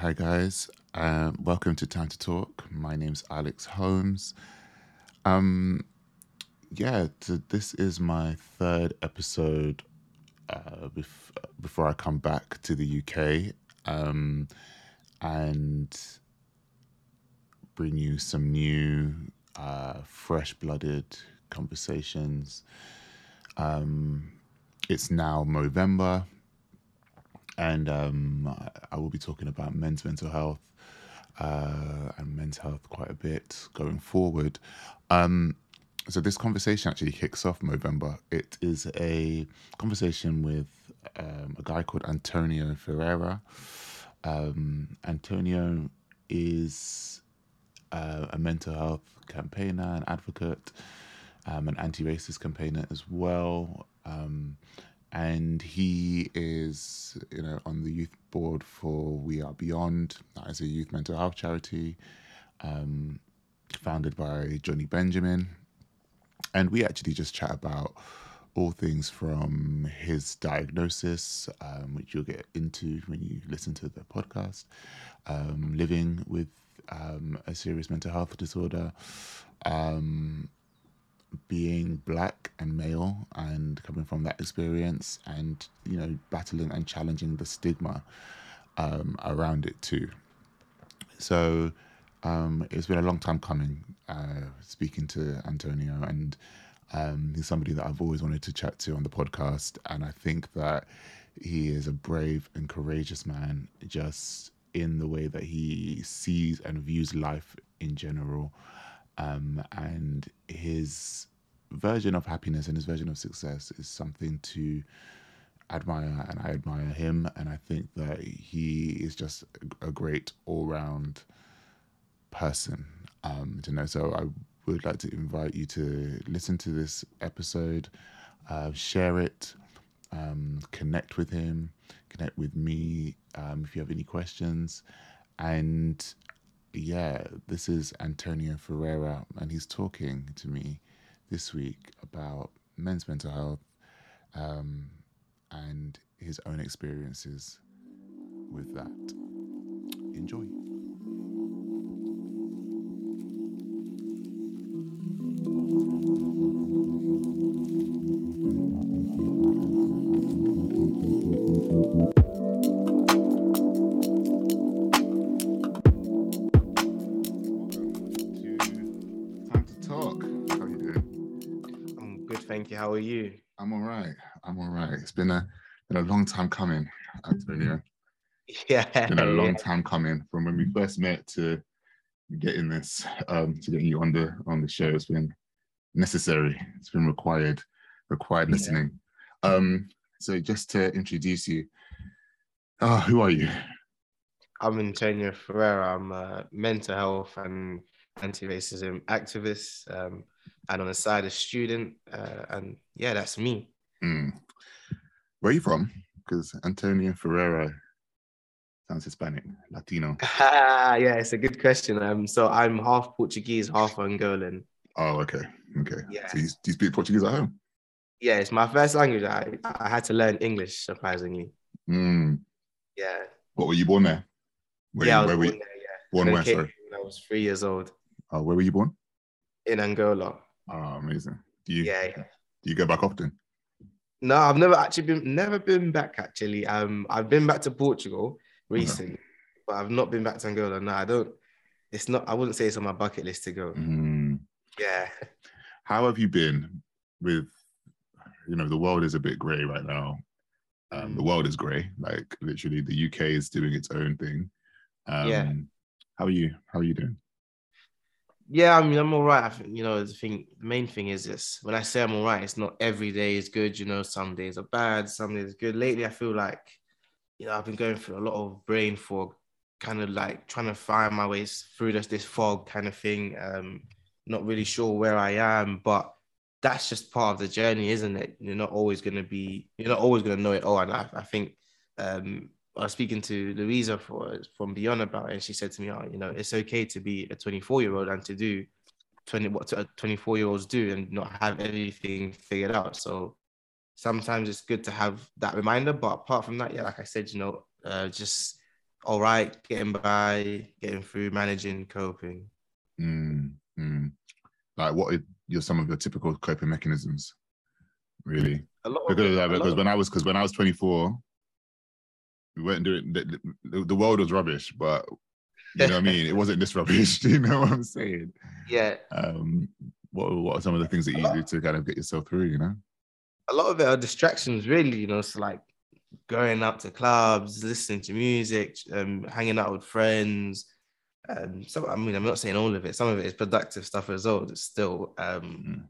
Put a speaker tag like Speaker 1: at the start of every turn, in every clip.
Speaker 1: Hi, guys. Um, welcome to Time to Talk. My name's Alex Holmes. Um, yeah, t- this is my third episode uh, bef- before I come back to the UK um, and bring you some new, uh, fresh blooded conversations. Um, it's now November, and um, I will be talking about men's mental health uh, and men's health quite a bit going forward. Um, so this conversation actually kicks off November. It is a conversation with um, a guy called Antonio Ferreira. Um, Antonio is uh, a mental health campaigner, an advocate, um, an anti-racist campaigner as well. Um, and he is, you know, on the youth board for We Are Beyond, that is a youth mental health charity, um, founded by Jonny Benjamin. And we actually just chat about all things from his diagnosis, um, which you'll get into when you listen to the podcast, um, living with um, a serious mental health disorder, um, being black and male and coming from that experience and you know battling and challenging the stigma um, around it too. So um, it's been a long time coming uh, speaking to antonio and um, he's somebody that i've always wanted to chat to on the podcast. And i think that he is a brave and courageous man just in the way that he sees and views life in general. Um, and his version of happiness and his version of success is something to admire and I admire him. And I think that he is just a great all-round person um, to know. So I would like to invite you to listen to this episode uh, share it um, connect with him connect with me um, if you have any questions. And yeah, this is Antonio Ferreira, and he's talking to me this week about men's mental health um, and his own experiences with that. Enjoy. Been a been a long time coming, Antonio.
Speaker 2: Yeah,
Speaker 1: It's been a long
Speaker 2: yeah.
Speaker 1: time coming from when we first met to getting this um to getting you on the on the show. It's been necessary. It's been required, required
Speaker 2: Yeah.
Speaker 1: listening. Um, so just to introduce you, uh, who are you?
Speaker 2: I'm Antonio Ferreira. I'm a mental health and anti-racism activist, um, and on the side, a student. Uh, and yeah, that's me.
Speaker 1: Hmm. Where are you from? Because Antonio Ferreira sounds Hispanic, Latino.
Speaker 2: yeah, it's a good question. Um, so I'm half Portuguese, half Angolan.
Speaker 1: Oh, okay, okay.
Speaker 2: Yeah.
Speaker 1: So you, do you speak Portuguese at home?
Speaker 2: Yeah, it's my first language. I, I had to learn English, surprisingly.
Speaker 1: Hmm.
Speaker 2: Yeah.
Speaker 1: What were you born there? Where,
Speaker 2: yeah, I was
Speaker 1: were
Speaker 2: born
Speaker 1: you,
Speaker 2: there, yeah.
Speaker 1: born where,
Speaker 2: I
Speaker 1: sorry?
Speaker 2: when I was three years old
Speaker 1: uh, where were you born?
Speaker 2: in Angola.
Speaker 1: Oh, amazing. Do you
Speaker 2: Yeah, yeah.
Speaker 1: do you go back often?
Speaker 2: No, I've never actually been never been back actually. Um I've been back to Portugal recently, but I've not been back to Angola. No, I don't it's not I wouldn't say it's on my bucket list to go.
Speaker 1: Hmm.
Speaker 2: Yeah.
Speaker 1: How have you been with? You know, the world is a bit grey right now. Um, the
Speaker 2: Mm.
Speaker 1: world is grey. Like literally, the UK is doing its own thing. Um,
Speaker 2: Yeah.
Speaker 1: How are you? How are you doing?
Speaker 2: Yeah, I mean I'm all right. I think you know the thing the main thing is this when I say I'm all right, it's not every day is good, you know, some days are bad, some days are good. Lately I feel like you know, I've been going through a lot of brain fog, kind of like trying to find my ways through this this fog kind of thing. Um, not really sure where I am, but that's just part of the journey, isn't it? You're not always gonna be, you're not always gonna know it all. And I, I think um I was speaking to Louisa for, from Beyond about it, and she said to me, "Oh, you know, it's okay to be a 24 year old and to do 20 what 24 year olds do and not have everything figured out." So sometimes it's good to have that reminder. But apart from that, yeah, like I said, you know, uh, just all right, getting by, getting through, managing, coping.
Speaker 1: Mm, mm. Like, what are your some of your typical coping mechanisms? Really,
Speaker 2: A lot of
Speaker 1: because
Speaker 2: it-
Speaker 1: uh,
Speaker 2: a lot
Speaker 1: because when I was because when I was 24, we weren't doing the, the, the world was rubbish, but you know what I mean. It wasn't this rubbish. Do you know what I'm saying?
Speaker 2: yeah,
Speaker 1: Um, what what are some of the things that you do to kind of get yourself through? You know.
Speaker 2: a lot of it are distractions, really. You know, so like going out to clubs, listening to music, um, hanging out with friends. Um, some, I mean, I'm not saying all of it. Some of it is productive stuff as well. It's still, um,
Speaker 1: Mm.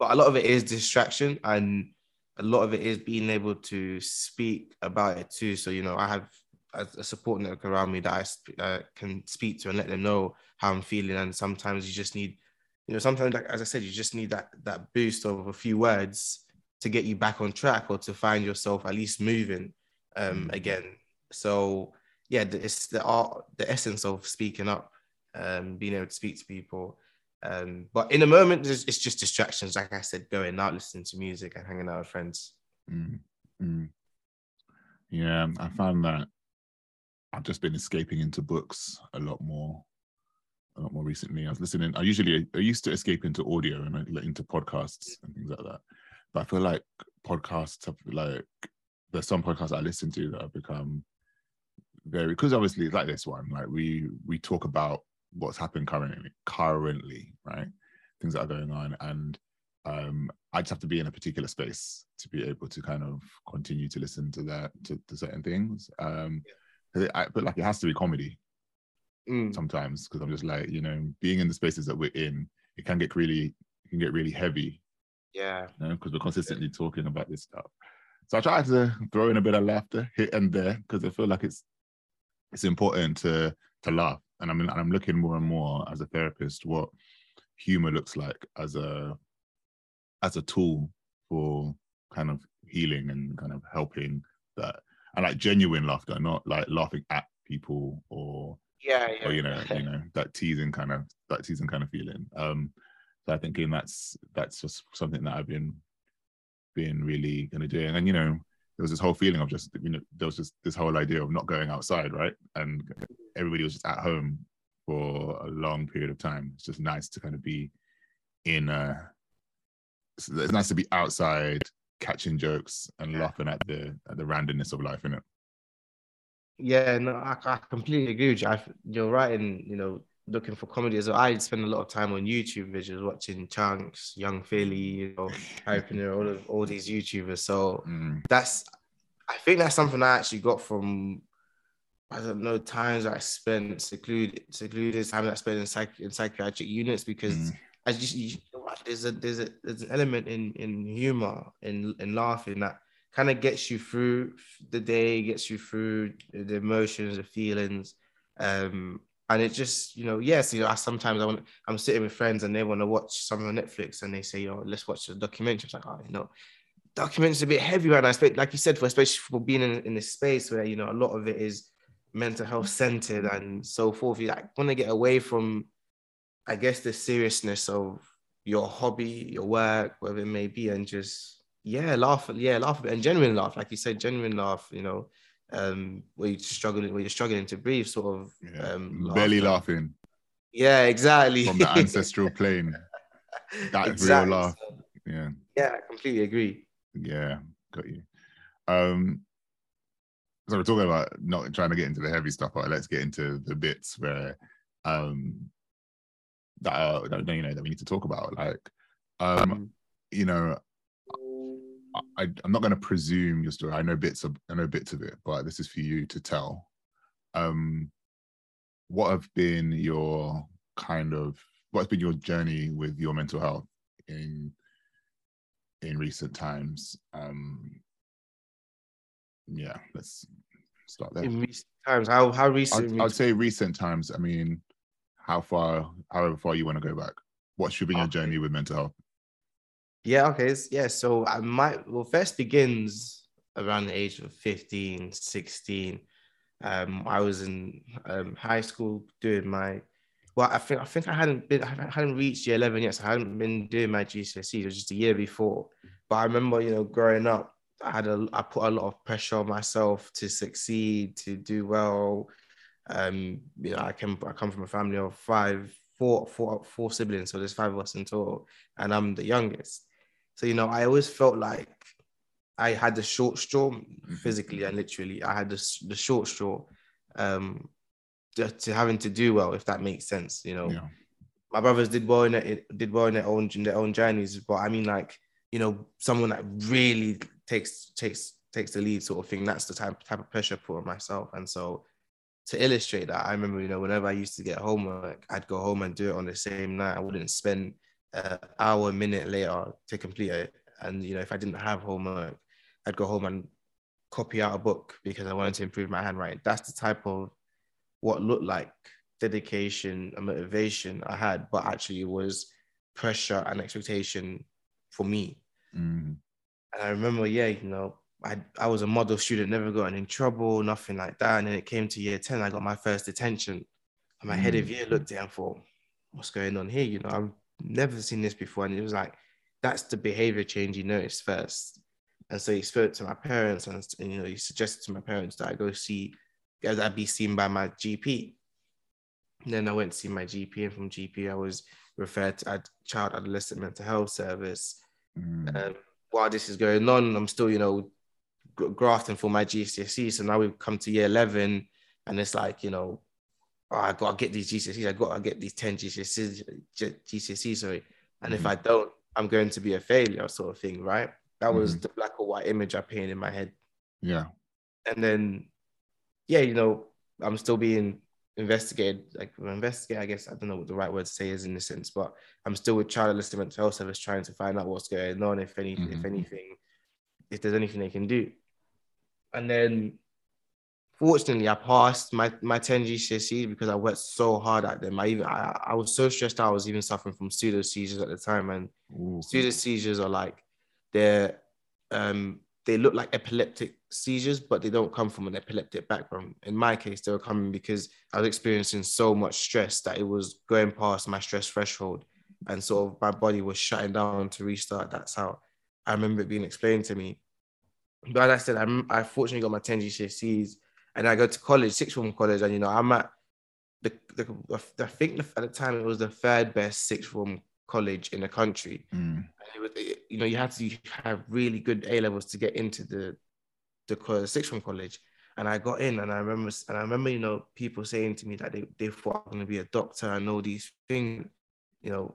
Speaker 2: but a lot of it is distraction, and a lot of it is being able to speak about it too. So you know, I have a, support network around me that I uh, can speak to and let them know how I'm feeling. And sometimes you just need, you know, sometimes like as I said, you just need that that boost of a few words to get you back on track or to find yourself at least moving um,
Speaker 1: Mm.
Speaker 2: again. So yeah, it's the art, the essence of speaking up, um, being able to speak to people. Um, but in the moment, it's, just distractions. Like I said, going out, listening to music, and hanging out with friends.
Speaker 1: Mm, mm. Yeah, I found that I've just been escaping into books a lot more, a lot more recently. I was listening. I usually I used to escape into audio and into podcasts and things like that. But I feel like podcasts have like there's some podcasts I listen to that have become very because obviously like this one, like we we talk about what's happened currently, currently, right? Things that are going on, and um, I just have to be in a particular space to be able to kind of continue to listen to that to, to certain things. Um, I, but like it has to be comedy
Speaker 2: Mm.
Speaker 1: sometimes because I'm just like you know being in the spaces that we're in, it can get really it can get really heavy
Speaker 2: Yeah,
Speaker 1: you know, because we're consistently talking about this stuff. So I try to throw in a bit of laughter here and there because I feel like it's it's important to to laugh. And I'm I'm looking more and more as a therapist what humor looks like as a as a tool for kind of healing and kind of helping that and like genuine laughter, not like laughing at people or
Speaker 2: yeah, yeah.
Speaker 1: or you know, you know, that teasing kind of that teasing kind of feeling. Um, so I think in that's that's just something that I've been been really gonna do. And you know, there was this whole feeling of just you know, there was just this whole idea of not going outside, right? And everybody was just at home for a long period of time. It's just nice to kind of be in a it's it's nice to be outside catching jokes and laughing at the at the randomness of life in it.
Speaker 2: Yeah, no, I, I completely agree with you. I, you're right in, you know, looking for comedy as well. I spend a lot of time on YouTube videos watching Chunkz, Yung Filly, you know, Hypreneur, all of all these YouTubers. So
Speaker 1: Mm,
Speaker 2: that's I think that's something I actually got from I don't know times I spent secluded secluded time I spent in, psych, in psychiatric units because
Speaker 1: mm,
Speaker 2: I just you know what, there's a there's a there's an element in in humor in in laughing that kind of gets you through the day, gets you through the emotions, the feelings, um, and it just you know yes, you know I sometimes I want I'm sitting with friends and they want to watch something on Netflix and they say yo let's watch the documentary. Like oh you know documentary's a bit heavy right now, like you said for especially for being in, in this space where you know a lot of it is mental health centered and so forth. You like want to get away from I guess the seriousness of your hobby, your work, whatever it may be, and just yeah, laugh, yeah, laugh a and genuine laugh, like you said, genuine laugh. You know, um, where you're struggling, where you're struggling to breathe, sort of.
Speaker 1: yeah.
Speaker 2: Um, laughter.
Speaker 1: laughing
Speaker 2: Yeah, exactly.
Speaker 1: from the ancestral plane. That real laugh. Yeah,
Speaker 2: yeah, I completely agree.
Speaker 1: yeah, got you. Um, so we're talking about not trying to get into the heavy stuff, but let's get into the bits where um that are that, you know that we need to talk about. Like, um, you know, I, I'm not going to presume your story. I know bits of I know bits of it, but this is for you to tell. Um, what have been your kind of what's been your journey with your mental health in in recent times? Um, yeah, let's start there.
Speaker 2: in recent times, how how
Speaker 1: I'd,
Speaker 2: recent?
Speaker 1: I'd say recent times. I mean, how far, however far you want to go back. What's been your journey with mental health?
Speaker 2: Yeah, okay. Yeah, so I might well first begins around the age of 15, 16. Um, I was in um, high school doing my well, I think I think I hadn't been I hadn't reached year 11 yet, so I hadn't been doing my GCSE, it was just a year before. But I remember, you know, growing up, I had a I put a lot of pressure on myself to succeed, to do well, Um, you know, I came I come from a family of five, four, four, four siblings, so there's five of us in total, and I'm the youngest. So you know, I always felt like I had the short straw
Speaker 1: Mm-hmm.
Speaker 2: physically and literally. I had the the short straw, um, to, to having to do well, if that makes sense. You know,
Speaker 1: Yeah.
Speaker 2: my brothers did well in it, did well in their own in their own journeys, but I mean, like you know, someone that really takes takes takes the lead, sort of thing. That's the type type of pressure I put on myself, and so to illustrate that, I remember, you know, whenever I used to get homework, I'd go home and do it on the same night. I wouldn't spend an hour, minute later to complete it. And you know, if I didn't have homework, I'd go home and copy out a book because I wanted to improve my handwriting. That's the type of what looked like dedication and motivation I had, but actually it was pressure and expectation for me.
Speaker 1: Mm.
Speaker 2: And I remember, yeah, you know, I, I was a model student, never gotten in trouble, nothing like that. And then it came to year 10, I got my first detention. And my head of
Speaker 1: Mm.
Speaker 2: year looked at it and thought, what's going on here? You know, I've never seen this before. And it was like, that's the behavior change you noticed first. And so he spoke to my parents and, and, you know, he suggested to my parents that I go see, that I'd be seen by my GP. And then I went to see my GP, and from GP, I was referred to a child adolescent mental health service.
Speaker 1: Mm.
Speaker 2: Um, while this is going on, I'm still, you know, grafting for my GCSE. So now we've come to year 11, and it's like, you know, oh, I got to get these GCSEs. I got to get these 10 GCSEs, GCSEs, sorry. And if
Speaker 1: Mhm.
Speaker 2: I don't, I'm going to be a failure, sort of thing, right? That was the black or white image I painted in my head.
Speaker 1: Yeah.
Speaker 2: And then, yeah, you know, I'm still being investigated, like investigate, I guess I don't know what the right word to say is in this sense, but I'm still with child adolescent mental health service trying to find out what's going on, if any, if
Speaker 1: Mhm.
Speaker 2: anything, if there's anything they can do. And then fortunately I passed my, my 10 GCSEs because I worked so hard at them. I even I, I was so stressed out, I was even suffering from pseudo seizures at the time. And
Speaker 1: Ooh.
Speaker 2: pseudo seizures are like they're um they look like epileptic seizures, but they don't come from an epileptic background. In my case, they were coming because I was experiencing so much stress that it was going past my stress threshold, and sort of my body was shutting down to restart. That's how I remember it being explained to me. But as I said, I'm, I fortunately got my 10 GCSEs, and I go to college, sixth form college, and you know I'm at the, the I think at the time it was the third best sixth form college in the country
Speaker 1: Mm.
Speaker 2: and it was, it- you know, you had to have really good A levels to get into the the sixth form college. And I got in, and I remember, and I remember, you know, people saying to me that they, they thought I'm going to be a doctor and all these things. You know,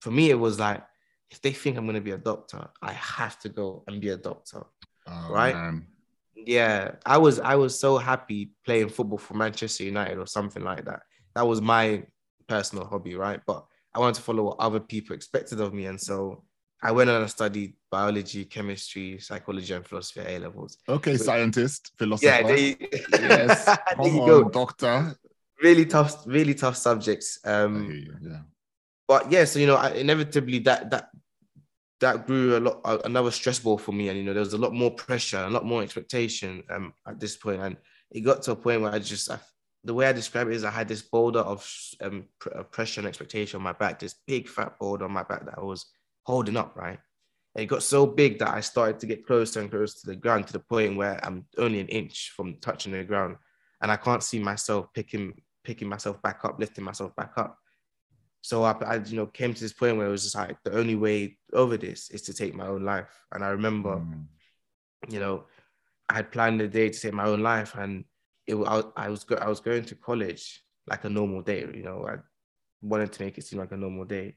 Speaker 2: for me, it was like, if they think I'm going to be a doctor, I have to go and be a doctor.
Speaker 1: Oh,
Speaker 2: Right?
Speaker 1: man.
Speaker 2: Yeah, I was, I was so happy playing football for Manchester United or something like that. That was my personal hobby, right? But I wanted to follow what other people expected of me, and so I went on and studied biology, chemistry, psychology, and philosophy at A levels.
Speaker 1: Okay, scientist, philosopher.
Speaker 2: Yeah, you,
Speaker 1: yes.
Speaker 2: there
Speaker 1: Come
Speaker 2: you
Speaker 1: on,
Speaker 2: go.
Speaker 1: doctor.
Speaker 2: Really tough, really tough subjects.
Speaker 1: I
Speaker 2: Um,
Speaker 1: you. Yeah.
Speaker 2: but yeah, so you know, I, inevitably that that that grew a lot, another stress ball for me, and you know, there was a lot more pressure, a lot more expectation um at this point, and it got to a point where I just, I, the way I describe it is, I had this boulder of um uh, pressure and expectation on my back, this big fat boulder on my back that I was holding up, right? And it got so big that I started to get closer and closer to the ground to the point where I'm only an inch from touching the ground, and I can't see myself picking picking myself back up, lifting myself back up. So I, I, you know, came to this point where it was just like the only way over this is to take my own life. And I remember,
Speaker 1: Mm.
Speaker 2: you know, I had planned the day to take my own life, and it I, was- I was go, I was going to college like a normal day. You know, I wanted to make it seem like a normal day,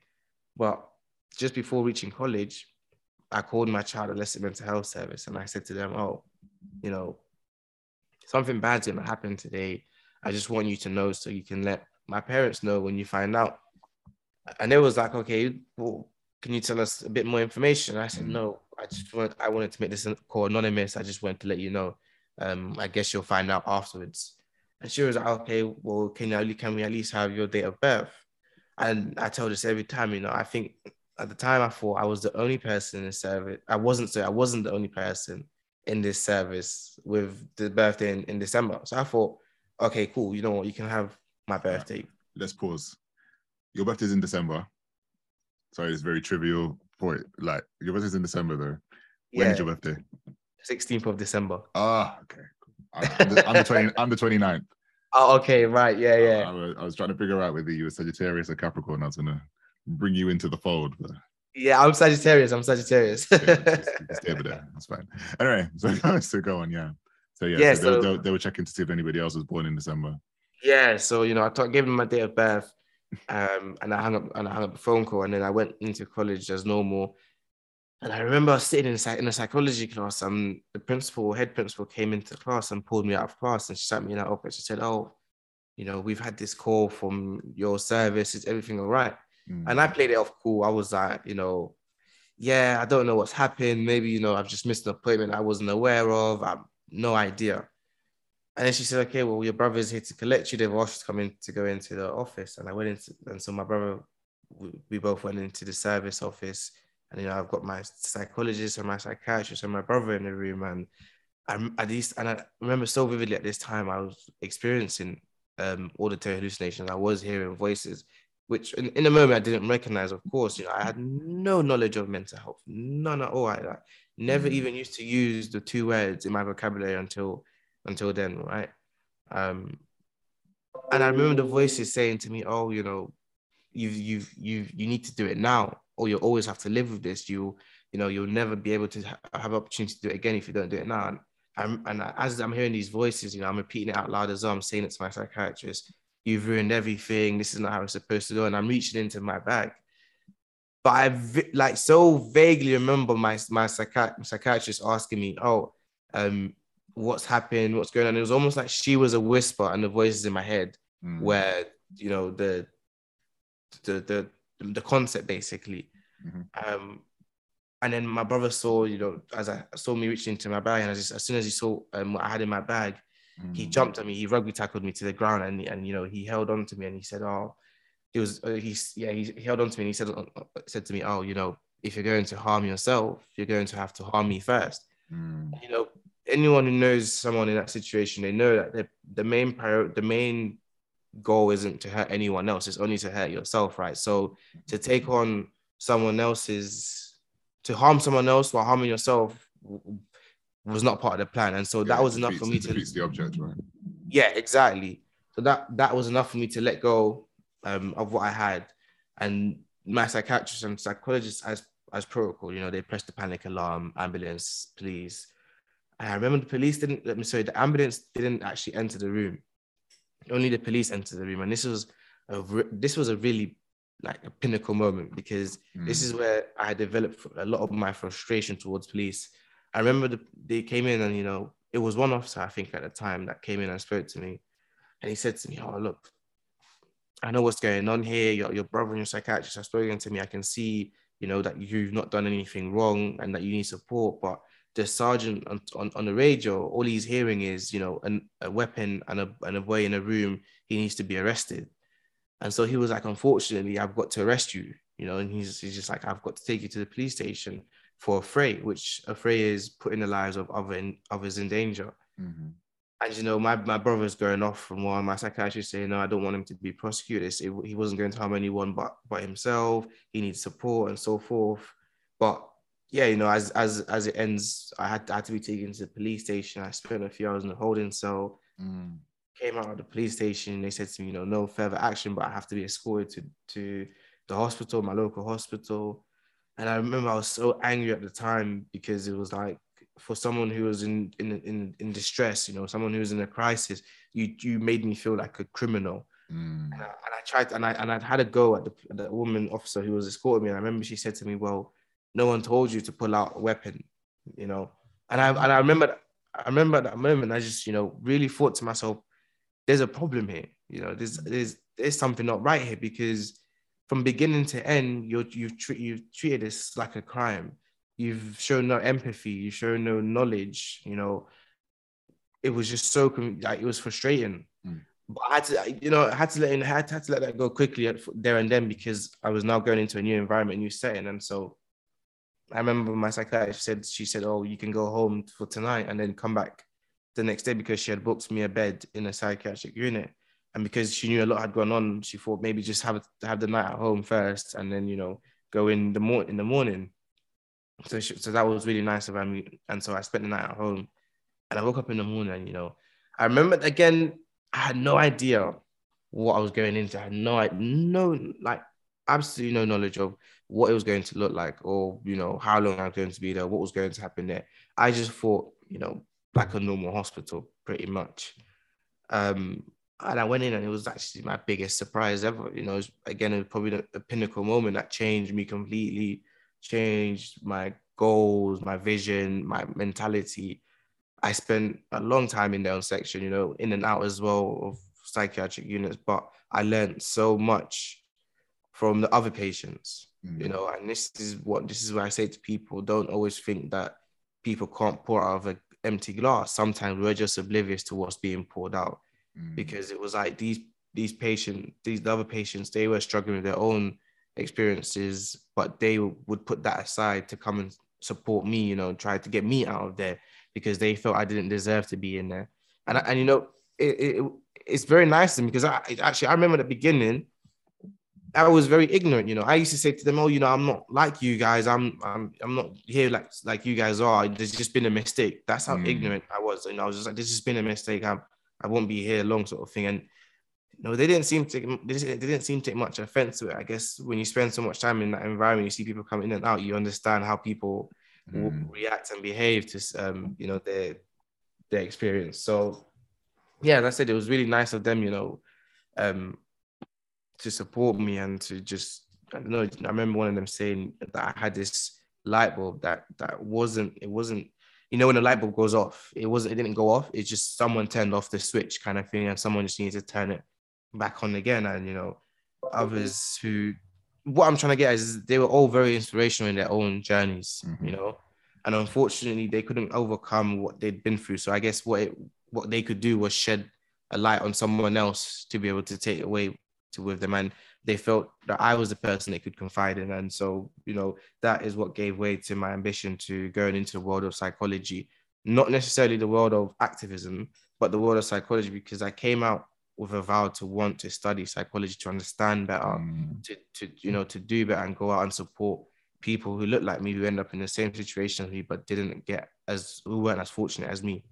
Speaker 2: but just before reaching college, I called my child adolescent mental health service, and I said to them, "Oh, you know, something bad's gonna happen today. I just want you to know so you can let my parents know when you find out." And it was like, "Okay, well, can you tell us a bit more information?" I said,
Speaker 1: Mm.
Speaker 2: "No, I just want I wanted to make this call anonymous. I just wanted to let you know. Um, I guess you'll find out afterwards." And she was like, "Okay, well, can you can we at least have your date of birth?" And I told this every time, you know, I think at the time I thought I was the only person in the service. I wasn't so I wasn't the only person in this service with the birthday in, in December. So I thought, okay, cool. You know what? You can have my birthday.
Speaker 1: Let's pause. Your birthday's in December. Sorry, it's very trivial point. Like your birthday's in December though. When
Speaker 2: Yeah,
Speaker 1: is your birthday?
Speaker 2: 16th of December.
Speaker 1: Ah, okay. I'm the, I'm the 20, I'm the 29th.
Speaker 2: Oh, okay, right, yeah, yeah.
Speaker 1: I, I, was, I was trying to figure out whether you were Sagittarius or Capricorn. I was gonna bring you into the fold, but
Speaker 2: Yeah, I'm Sagittarius. I'm Sagittarius.
Speaker 1: yeah, just, over there. That's fine. Anyway, so so go on, yeah. So yeah,
Speaker 2: Yeah,
Speaker 1: so, they,
Speaker 2: so-
Speaker 1: they, they were checking to see if anybody else was born in December.
Speaker 2: yeah, so you know, I gave him my date of birth, um, and I hung up and I hung up the phone call, and then I went into college as normal. And I remember sitting in, in a psychology class, and the principal, head principal, came into class and pulled me out of class, and she sat me in that office. She said, "Oh, you know, we've had this call from your service. Is everything all right?"
Speaker 1: Mm.
Speaker 2: And I played it off cool. I was like, you know, yeah, I don't know what's happened. Maybe, you know, I've just missed an appointment I wasn't aware of. I've no idea. And then she said, okay, well, your brother's here to collect you. They've asked you to come in to go into the office. And I went into, and so my brother, we, both went into the service office. And, you know, I've got my psychologist and my psychiatrist and my brother in the room. And I, at least, and I remember so vividly at this time, I was experiencing um, auditory hallucinations. I was hearing voices which in, in a moment I didn't recognize, of course, you know, I had no knowledge of mental health, none at all. I like, never
Speaker 1: Mm.
Speaker 2: even used to use the two words in my vocabulary until until then, right? Um, and I remember the voices saying to me, "Oh, you know, you you you you need to do it now, or you'll always have to live with this. You you know, you'll never be able to ha- have opportunity to do it again if you don't do it now." And I'm, and as I'm hearing these voices, you know, I'm repeating it out loud as well. I'm saying it to my psychiatrist you've ruined everything. This is not how it's supposed to go. And I'm reaching into my bag. But I like so vaguely remember my my psychi- psychiatrist asking me, "Oh, um, what's happened? What's going on?" It was almost like she was a whisper, and the voices in my head,
Speaker 1: Mm.
Speaker 2: where you know the the the the concept basically.
Speaker 1: Mhm.
Speaker 2: Um, and then my brother saw, you know, as I saw me reaching into my bag, and just, as soon as he saw um, what I had in my bag, he
Speaker 1: Mm.
Speaker 2: jumped at me, he rugby tackled me to the ground, and and you know he held on to me and he said, "Oh, he was uh, he's yeah he, he held on to me and he said uh, uh, said to me, oh, you know, if you're going to harm yourself, you're going to have to harm me first.
Speaker 1: Mm.
Speaker 2: You know, anyone who knows someone in that situation, they know that the the main prior the main goal isn't to hurt anyone else; it's only to hurt yourself, right? So to take on someone else's to harm someone else while harming yourself was not part of the plan, and so
Speaker 1: Yeah,
Speaker 2: that was enough for me to
Speaker 1: the object, right?
Speaker 2: yeah, exactly. So that that was enough for me to let go um, of what I had, and my psychiatrist and psychologist as as protocol, you know, they pressed the panic alarm, ambulance, police. I remember the police didn't. Let me sorry, the ambulance didn't actually enter the room. Only the police entered the room, and this was a this was a really like a pinnacle moment because this
Speaker 1: Mm.
Speaker 2: is where I developed a lot of my frustration towards police. I remember the, they came in and you know it was one officer I think at the time that came in and spoke to me, and he said to me, "Oh look, I know what's going on here. Your your brother and your psychiatrist have spoken to me. I can see you know that you've not done anything wrong and that you need support, but." The sergeant on, on, on the radio, all he's hearing is, you know, an, a weapon and a, and a boy in a room. He needs to be arrested. And so he was like, unfortunately, I've got to arrest you, you know, and he's, he's just like, I've got to take you to the police station for affray, which affray is putting the lives of other in, others in danger.
Speaker 1: Mhm.
Speaker 2: And you know, my, my brother's going off from one. My psychiatrist saying, no, I don't want him to be prosecuted. It- he wasn't going to harm anyone but but himself. He needs support and so forth. But yeah, you know, as as as it ends, I had, I had to be taken to the police station. I spent a few hours in the holding cell
Speaker 1: Mm.
Speaker 2: came out of the police station. They said to me, you know, no further action, but I have to be escorted to, to the hospital, my local hospital. And I remember I was so angry at the time because it was like for someone who was in in in, in distress, you know, someone who was in a crisis, you you made me feel like a criminal.
Speaker 1: Mm.
Speaker 2: And I, and I tried, and I and I'd had a go at the, at the woman officer who was escorting me. And I remember she said to me, "Well, no one told you to pull out a weapon," you know. And I and I remember, I remember at that moment, I just you know really thought to myself, "There's a problem here. You know, there's there's there's something not right here because from beginning to end, you're you've tre- you've treated this like a crime. You've shown no empathy. You've shown no knowledge. You know, it was just so like it was frustrating." Hmm. but I had to, you know, I had to let, I had to, had to let that go quickly at- there and then because I was now going into a new environment, new setting, and so I remember my psychiatrist said she said, "Oh, you can go home for tonight and then come back the next day because she had booked me a bed in a psychiatric unit, and because she knew a lot had gone on, she thought maybe just have have the night at home first and then you know go in the mor- in the morning." So, she, so that was really nice of her, and so I spent the night at home, and I woke up in the morning. You know, I remember again. I had no idea what I was going into. I had no, no, like absolutely no knowledge of what it was going to look like or, you know, how long I was going to be there, what was going to happen there. I just thought, you know, like a normal hospital, pretty much. Um, and I went in and it was actually my biggest surprise ever. You know, it was, again, it was probably the pinnacle moment that changed me completely, changed my goals, my vision, my mentality. I spent a long time in their own section, you know, in and out as well of psychiatric units, but I learned so much from the other patients, mm. you know, and this is what this is what I say to people: don't always think that people can't pour out of an empty glass. Sometimes we're just oblivious to what's being poured out, mm. because it was like these these patients, these other patients, they were struggling with their own experiences, but they would put that aside to come and support me, you know, try to get me out of there because they felt I didn't deserve to be in there. And and you know, it, it it's very nice to me because I actually I remember the beginning. I was very ignorant, you know. I used to say to them, "Oh, you know, I'm not like you guys. I'm, I'm, I'm not here like like you guys are. There's just been a mistake. That's how mm. ignorant I was, and I was just like, "This has been a mistake. I'm, I won't be here long, sort of thing." And you know, they didn't seem to they didn't seem to take much offense to it. I guess when you spend so much time in that environment, you see people come in and out, you understand how people mm. will react and behave to um, you know, their their experience. So yeah, as I said, it was really nice of them, you know, um, to support me and to just I don't know. I remember one of them saying that I had this light bulb that that wasn't it wasn't you know when the light bulb goes off it wasn't it didn't go off it's just someone turned off the switch kind of thing and someone just needs to turn it back on again and you know others who what i'm trying to get is they were all very inspirational in their own journeys mm-hmm. you know and unfortunately they couldn't overcome what they'd been through so i guess what it what they could do was shed a light on someone else to be able to take away to with them and they felt that I was the person they could confide in and so you know that is what gave way to my ambition to going into the world of psychology not necessarily the world of activism but the world of psychology because I came out with a vow to want to study psychology to understand better mm. to, to you know to do better and go out and support people who look like me who end up in the same situation as me but didn't get as who weren't as fortunate as me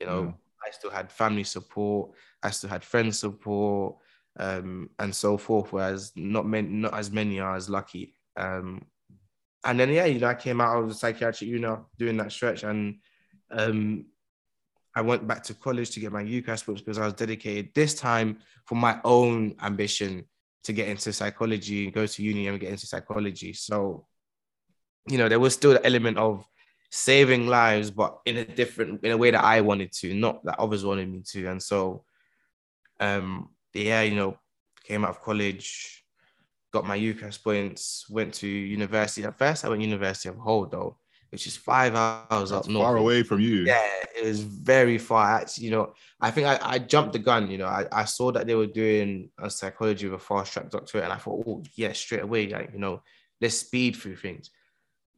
Speaker 2: you know mm. I still had family support, I still had friends support, um, and so forth. Whereas not many, not as many are as lucky. Um, and then yeah, you know, I came out of the psychiatric you know, doing that stretch, and um, I went back to college to get my UCAS books because I was dedicated this time for my own ambition to get into psychology, and go to uni and get into psychology. So, you know, there was still the element of saving lives, but in a different, in a way that I wanted to, not that others wanted me to. And so, um, yeah, you know, came out of college, got my UCAS points, went to university. At first, I went University of Hull though, which is five hours That's up north.
Speaker 1: Far away from you.
Speaker 2: Yeah, it was very far. Actually, you know, I think I, I jumped the gun. You know, I, I saw that they were doing a psychology with a fast track doctorate, and I thought, oh yeah, straight away, like you know, let's speed through things.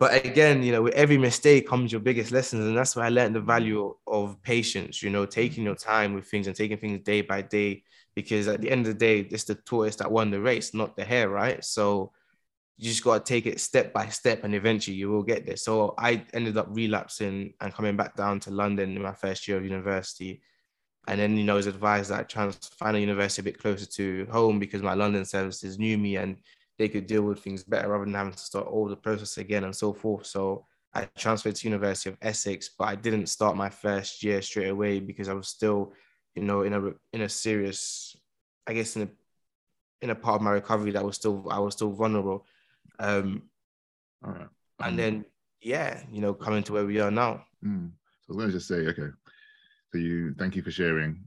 Speaker 2: But again, you know, with every mistake comes your biggest lessons. And that's where I learned the value of patience, you know, taking your time with things and taking things day by day. Because at the end of the day, it's the tortoise that won the race, not the hare, right? So you just got to take it step by step and eventually you will get there. So I ended up relapsing and coming back down to London in my first year of university. And then, you know, I was advised that I try and find a university a bit closer to home because my London services knew me and they could deal with things better rather than having to start all the process again and so forth. So I transferred to University of Essex, but I didn't start my first year straight away because I was still, you know, in a in a serious, I guess in a in a part of my recovery that was still I was still vulnerable. Um,
Speaker 1: all right.
Speaker 2: and um, then yeah, you know, coming to where we are now.
Speaker 1: Mm. So I was going to just say, okay, so you thank you for sharing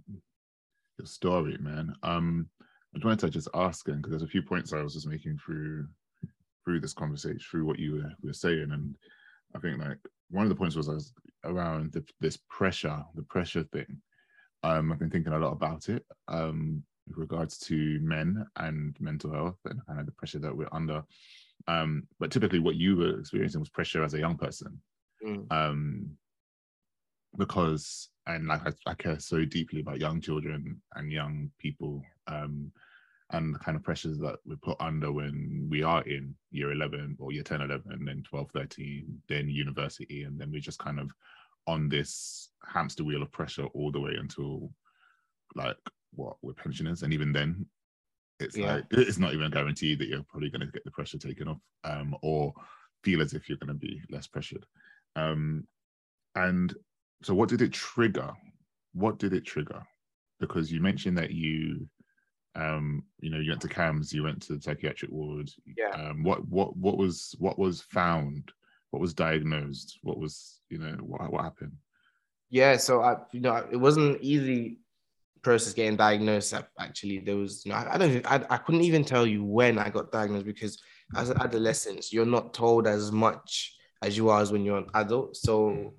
Speaker 1: your story, man. Um, I wanted to just ask because there's a few points I was just making through through this conversation, through what you were, were saying, and I think like one of the points was, was around the, this pressure, the pressure thing. Um, I've been thinking a lot about it um, with regards to men and mental health and kind of the pressure that we're under. Um, but typically, what you were experiencing was pressure as a young person, mm. um, because and like I, I, care so deeply about young children and young people um, and the kind of pressures that we put under when we are in year 11 or year 10 11 then 12 13 then university and then we're just kind of on this hamster wheel of pressure all the way until like what we're pensioners, and even then, it's
Speaker 2: Yeah.
Speaker 1: like it's not even a guarantee that you're probably going to get the pressure taken off, um, or feel as if you're going to be less pressured. Um, and so, what did it trigger? What did it trigger? Because you mentioned that you, um, you know, you went to CAMHS, you went to the psychiatric ward.
Speaker 2: Yeah.
Speaker 1: Um, what what what was what was found? What was diagnosed? What was you know what what happened?
Speaker 2: Yeah, so I, you know, it wasn't easy process getting diagnosed. Actually, there was, you know, I, I don't, I, I couldn't even tell you when I got diagnosed because as an adolescent, you're not told as much as you are as when you're an adult. So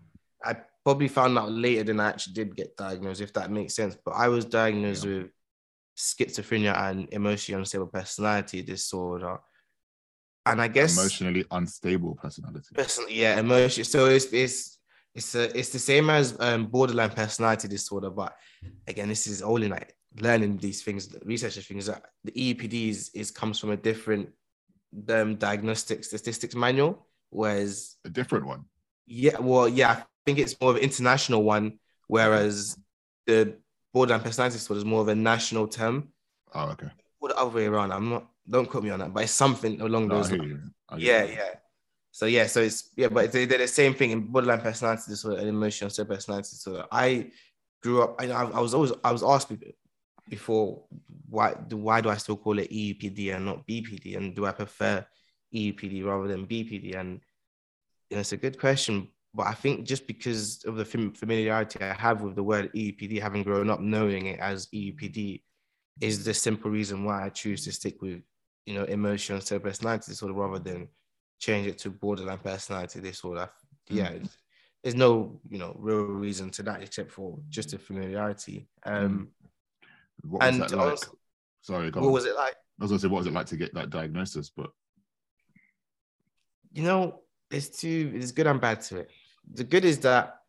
Speaker 2: I probably found out later than I actually did get diagnosed, if that makes sense. But I was diagnosed
Speaker 1: Yeah.
Speaker 2: with schizophrenia and emotionally unstable personality disorder. And I guess
Speaker 1: Emotionally unstable personality.
Speaker 2: Personally, yeah, emotion. So it's it's it's a, it's the same as um, borderline personality disorder, but again, this is only like learning these things, researching things that the EUPD is, is comes from a different um, diagnostic statistics manual, whereas
Speaker 1: A different one.
Speaker 2: yeah, well, yeah, I think it's more of an international one, whereas the borderline personality disorder is more of a national term.
Speaker 1: Oh, okay.
Speaker 2: Or the other way around. I'm not. Don't quote me on that, but it's something along those lines. Yeah, yeah. So yeah, so it's yeah, but they, they're the same thing in borderline personality disorder and emotional unstable personality disorder. I grew up. I, I was always I was asked be- before why do why do I still call it EUPD and not BPD, and do I prefer EUPD rather than BPD? And you know, it's a good question, but I think just because of the fam- familiarity I have with the word EUPD, having grown up knowing it as EUPD, is the simple reason why I choose to stick with you know emotional unstable personality disorder rather than change it to borderline personality disorder. Yeah,
Speaker 1: Mm.
Speaker 2: it's- there's no you know real reason to that except for just a familiarity. Um,
Speaker 1: What was
Speaker 2: and
Speaker 1: that like? Sorry, go
Speaker 2: what
Speaker 1: on.
Speaker 2: was it like?
Speaker 1: I was gonna say, what was it like to get that diagnosis? But
Speaker 2: You know, there's two. There's good and bad to it. The good is that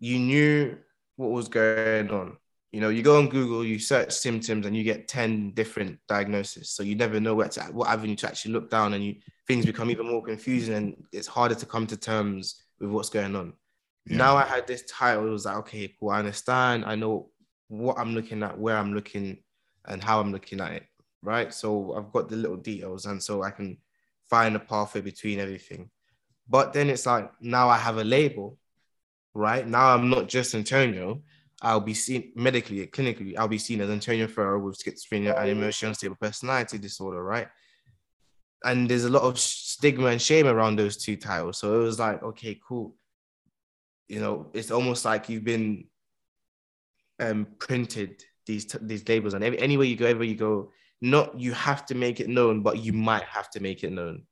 Speaker 2: you knew what was going on. You know, you go on Google, you search symptoms, and you get ten different diagnoses. So you never know where to, what avenue to actually look down, and you things become even more confusing, and it's harder to come to terms with what's going on.
Speaker 1: yeah.
Speaker 2: Now I had this title, it was like, okay, cool, I understand. I know what I'm looking at, where I'm looking, and how I'm looking at it. Right. So I've got the little details, and so I can find a pathway between everything. But then it's like now I have a label, right? Now I'm not just Antonio. I'll be seen medically, clinically, I'll be seen as Antonio Ferreira with schizophrenia and emotional unstable personality disorder, right? And there's a lot of stigma and shame around those two titles. So it was like, okay, cool. You know, it's almost like you've been um, printed these t- these labels, and every, anywhere you go, everywhere you go, not you have to make it known, but you might have to make it known.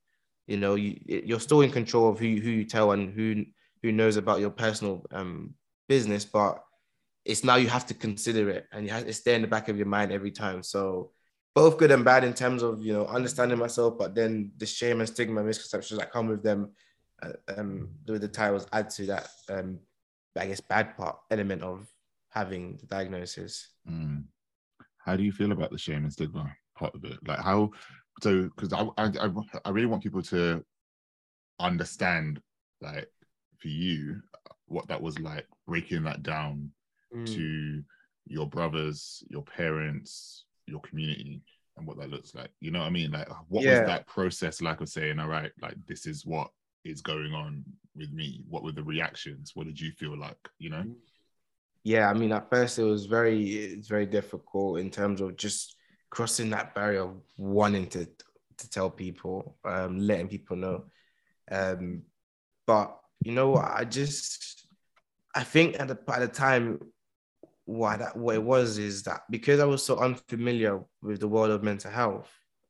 Speaker 2: You know, you you're still in control of who who you tell and who who knows about your personal um business, but it's now you have to consider it and you have, it's there in the back of your mind every time. So both good and bad in terms of you know understanding myself, but then the shame and stigma, misconceptions that come with them, uh, um, the, the titles add to that um, I guess bad part element of having the diagnosis.
Speaker 1: Mm. How do you feel about the shame and stigma part of it? Like how? So, because I, I, I really want people to understand, like, for you, what that was like breaking that down
Speaker 2: Mm.
Speaker 1: to your brothers, your parents, your community, and what that looks like. You know what I mean? Like, what
Speaker 2: Yeah.
Speaker 1: was that process like of saying, all right, like, this is what is going on with me? What were the reactions? What did you feel like? You know?
Speaker 2: yeah i mean at first it was very it's very difficult in terms of just crossing that barrier of wanting to to tell people um letting people know um but you know what i just i think at the at the time why that what it was is that because i was so unfamiliar with the world of mental health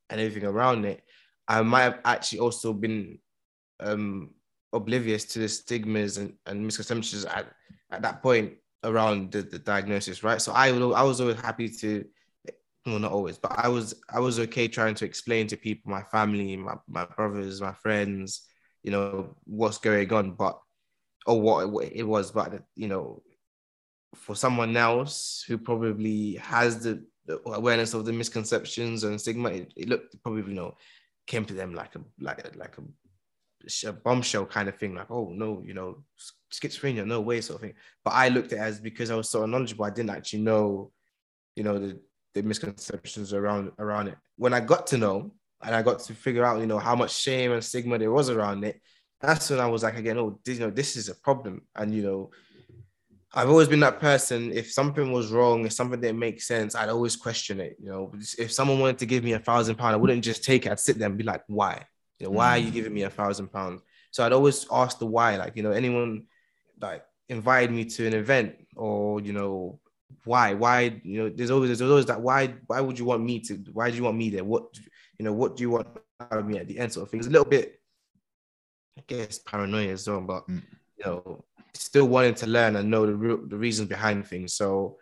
Speaker 2: and everything around it i might have actually also been um oblivious to the stigmas and, and misconceptions at, at that point around the, the diagnosis, right? So I I was always happy to, well, not always, but I was I was okay trying to explain to people, my family, my, my brothers, my friends, you know, what's going on, but or what, what it was, but you know, for someone else who probably has the, the awareness of the misconceptions and stigma, it, it looked probably you know came to them like a like a like a a bombshell kind of thing, like, oh no, you know, schizophrenia, no way, sort of thing. But I looked at it as because I was so knowledgeable, I didn't actually know you know, the, the misconceptions around around it. When I got to know and I got to figure out, you know, how much shame and stigma there was around it, that's when I was like, again, oh, you know, this is a problem. And you know, I've always been that person. If something was wrong, if something didn't make sense, I'd always question it. You know, if someone wanted to give me a thousand pound, I wouldn't just take it. I'd sit there and be like, why? You know, why are you mm. giving me a thousand pounds? So I'd always ask the why. Like, you know, anyone like invited me to an event or you know, why? Why, you know, there's always there's always that why why would you want me to why do you want me there? What you know, what do you want out of me at the end sort of thing? It's a little bit, I guess, paranoia as well, but mm. you know, still wanting to learn and know the real, the reasons behind things. So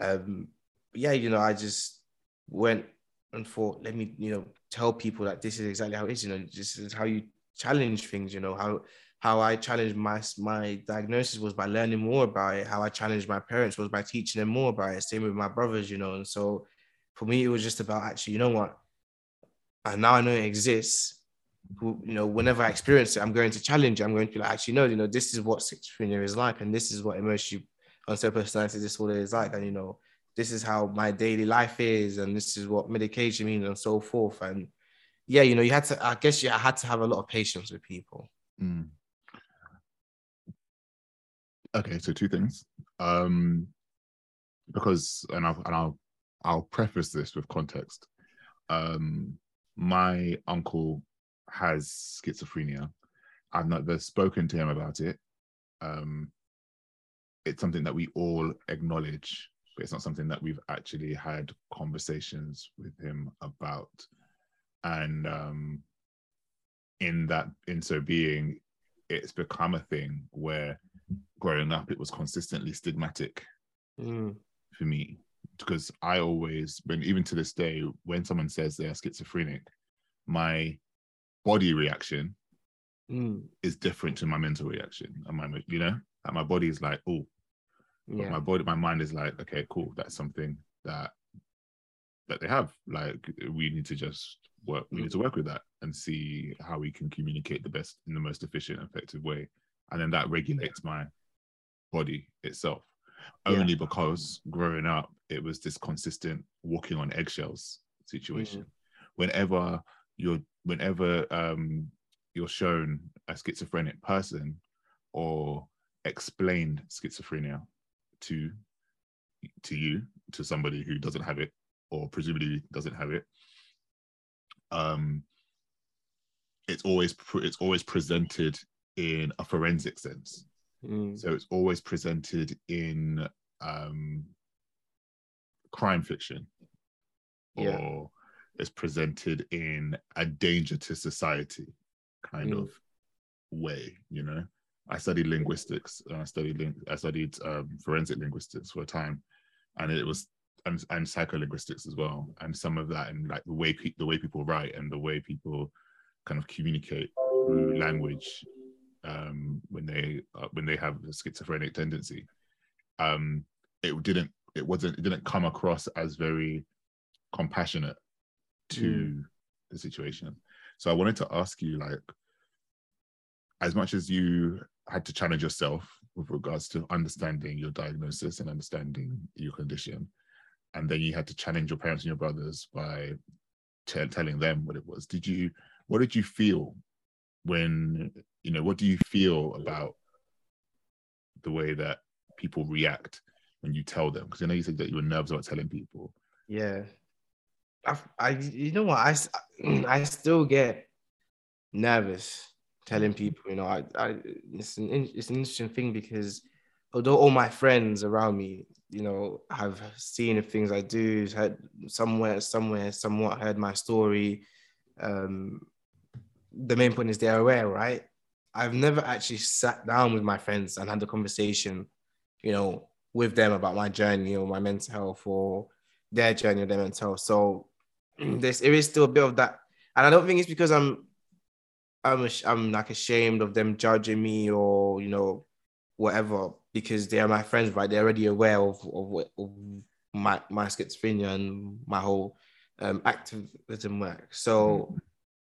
Speaker 2: um yeah, you know, I just went and thought, let me, you know, tell people that this is exactly how it is, you know, this is how you challenge things, you know, how how I challenged my my diagnosis was by learning more about it. How I challenged my parents was by teaching them more about it. Same with my brothers, you know. And so for me, it was just about actually, you know what? And now I know it exists. You know, whenever I experience it, I'm going to challenge. I'm going to be like, actually, no, you know, this is what schizophrenia is like, and this is what emotional unstable personality disorder is like, and you know, this is how my daily life is, and this is what medication means, and so forth. And yeah, you know, you had to. I guess you had to have a lot of patience with people.
Speaker 1: Mm. Okay, so two things. Um, because and I'll and I'll I'll preface this with context. Um, my uncle has schizophrenia. I've never spoken to him about it. Um, it's something that we all acknowledge, but it's not something that we've actually had conversations with him about and um, in that in so being it's become a thing where growing up it was consistently stigmatic
Speaker 2: mm.
Speaker 1: for me because i always when even to this day when someone says they're schizophrenic my body reaction
Speaker 2: mm.
Speaker 1: is different to my mental reaction and my you know my body is like oh yeah. my body my mind is like okay cool that's something that that they have like we need to just work we need to work with that and see how we can communicate the best in the most efficient effective way and then that regulates my body itself only yeah. because growing up it was this consistent walking on eggshells situation mm. whenever you're whenever um you're shown a schizophrenic person or explained schizophrenia to to you to somebody who doesn't have it or presumably doesn't have it um, it's always it's always presented in a forensic sense.
Speaker 2: Mm.
Speaker 1: So it's always presented in um, crime fiction,
Speaker 2: yeah.
Speaker 1: or it's presented in a danger to society kind mm. of way. You know, I studied linguistics. And I studied ling- I studied um, forensic linguistics for a time, and it was and, and psycholinguistics as well, and some of that and like the way pe- the way people write and the way people kind of communicate through language um, when they uh, when they have a schizophrenic tendency. Um, it didn't it wasn't it didn't come across as very compassionate to mm. the situation. So I wanted to ask you like as much as you had to challenge yourself with regards to understanding your diagnosis and understanding your condition and then you had to challenge your parents and your brothers by t- telling them what it was did you what did you feel when you know what do you feel about the way that people react when you tell them because i know you said that you were nervous about telling people
Speaker 2: yeah I, I you know what i i still get nervous telling people you know i, I it's an it's an interesting thing because although all my friends around me you know, have seen the things I do, heard somewhere, somewhere, somewhat heard my story. Um, the main point is they're aware, right? I've never actually sat down with my friends and had a conversation, you know, with them about my journey or my mental health or their journey or their mental health. So there's there is still a bit of that, and I don't think it's because I'm I'm I'm like ashamed of them judging me or you know whatever because they are my friends, right? They're already aware of, of, of my, my schizophrenia and my whole um, activism work. So mm.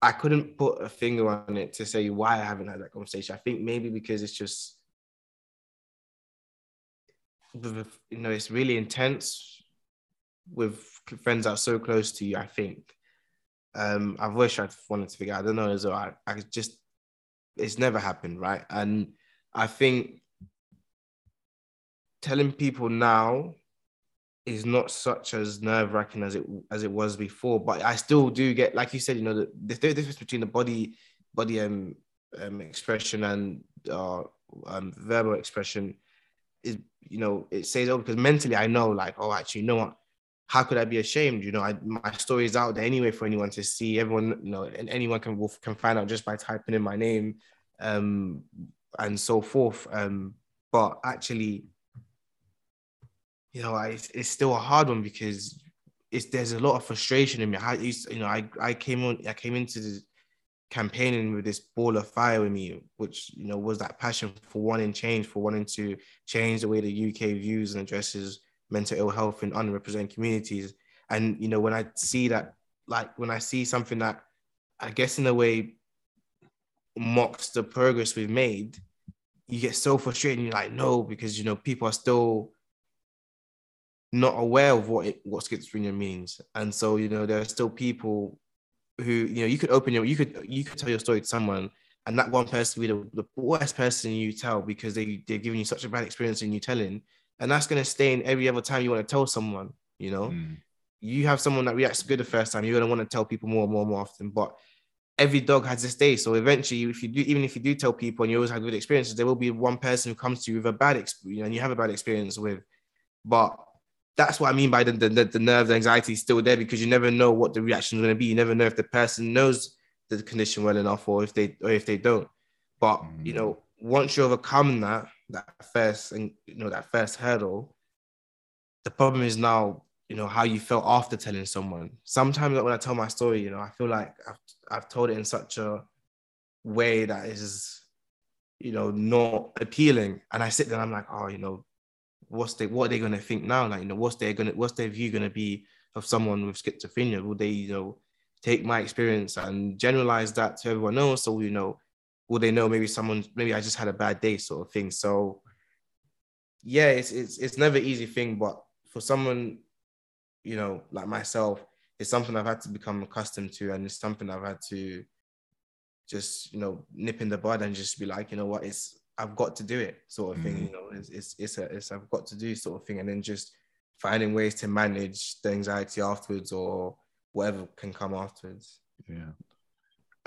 Speaker 2: I couldn't put a finger on it to say why I haven't had that conversation. I think maybe because it's just, you know, it's really intense with friends that are so close to you. I think. Um, I wish I wanted to figure. Out. I don't know. So I, I just it's never happened, right? And I think telling people now is not such as nerve wracking as it as it was before. But I still do get, like you said, you know, the, the difference between the body body um, um expression and uh, um, verbal expression is, you know, it says oh because mentally I know like oh actually you know what how could I be ashamed? You know, I, my story is out there anyway for anyone to see. Everyone, you know, and anyone can can find out just by typing in my name, um, and so forth. Um, but actually, you know, I, it's still a hard one because it's there's a lot of frustration in me. I used, you know, I I came on, I came into the campaigning with this ball of fire with me, which you know was that passion for wanting change, for wanting to change the way the UK views and addresses mental ill health in underrepresented communities. And you know, when I see that, like when I see something that I guess in a way mocks the progress we've made, you get so frustrated. you're like, no, because you know people are still not aware of what it, what schizophrenia means, and so you know there are still people who you know you could open your you could you could tell your story to someone, and that one person will be the, the worst person you tell because they they're giving you such a bad experience in you telling, and that's gonna stay in every other time you want to tell someone. You know, mm. you have someone that reacts good the first time, you're gonna want to tell people more and more and more often, but every dog has this day. So eventually, if you do, even if you do tell people and you always have good experiences, there will be one person who comes to you with a bad experience and you have a bad experience with. But that's what I mean by the, the, the nerve, the anxiety is still there because you never know what the reaction is going to be. You never know if the person knows the condition well enough or if they or if they don't. But you know, once you overcome that that first and you know that first hurdle, the problem is now you know how you felt after telling someone. Sometimes when I tell my story, you know, I feel like I've I've told it in such a way that is, you know, not appealing, and I sit there and I'm like, oh, you know, what's they what are they gonna think now? Like, you know, what's their gonna what's their view gonna be of someone with schizophrenia? Will they, you know, take my experience and generalize that to everyone else, so you know, will they know maybe someone maybe I just had a bad day sort of thing? So yeah, it's it's it's never easy thing, but for someone, you know, like myself, it's something I've had to become accustomed to, and it's something I've had to just you know nip in the bud and just be like, you know what, it's I've got to do it, sort of thing. Mm. You know, it's it's it's, a, it's I've got to do sort of thing, and then just finding ways to manage the anxiety afterwards or whatever can come afterwards.
Speaker 1: Yeah.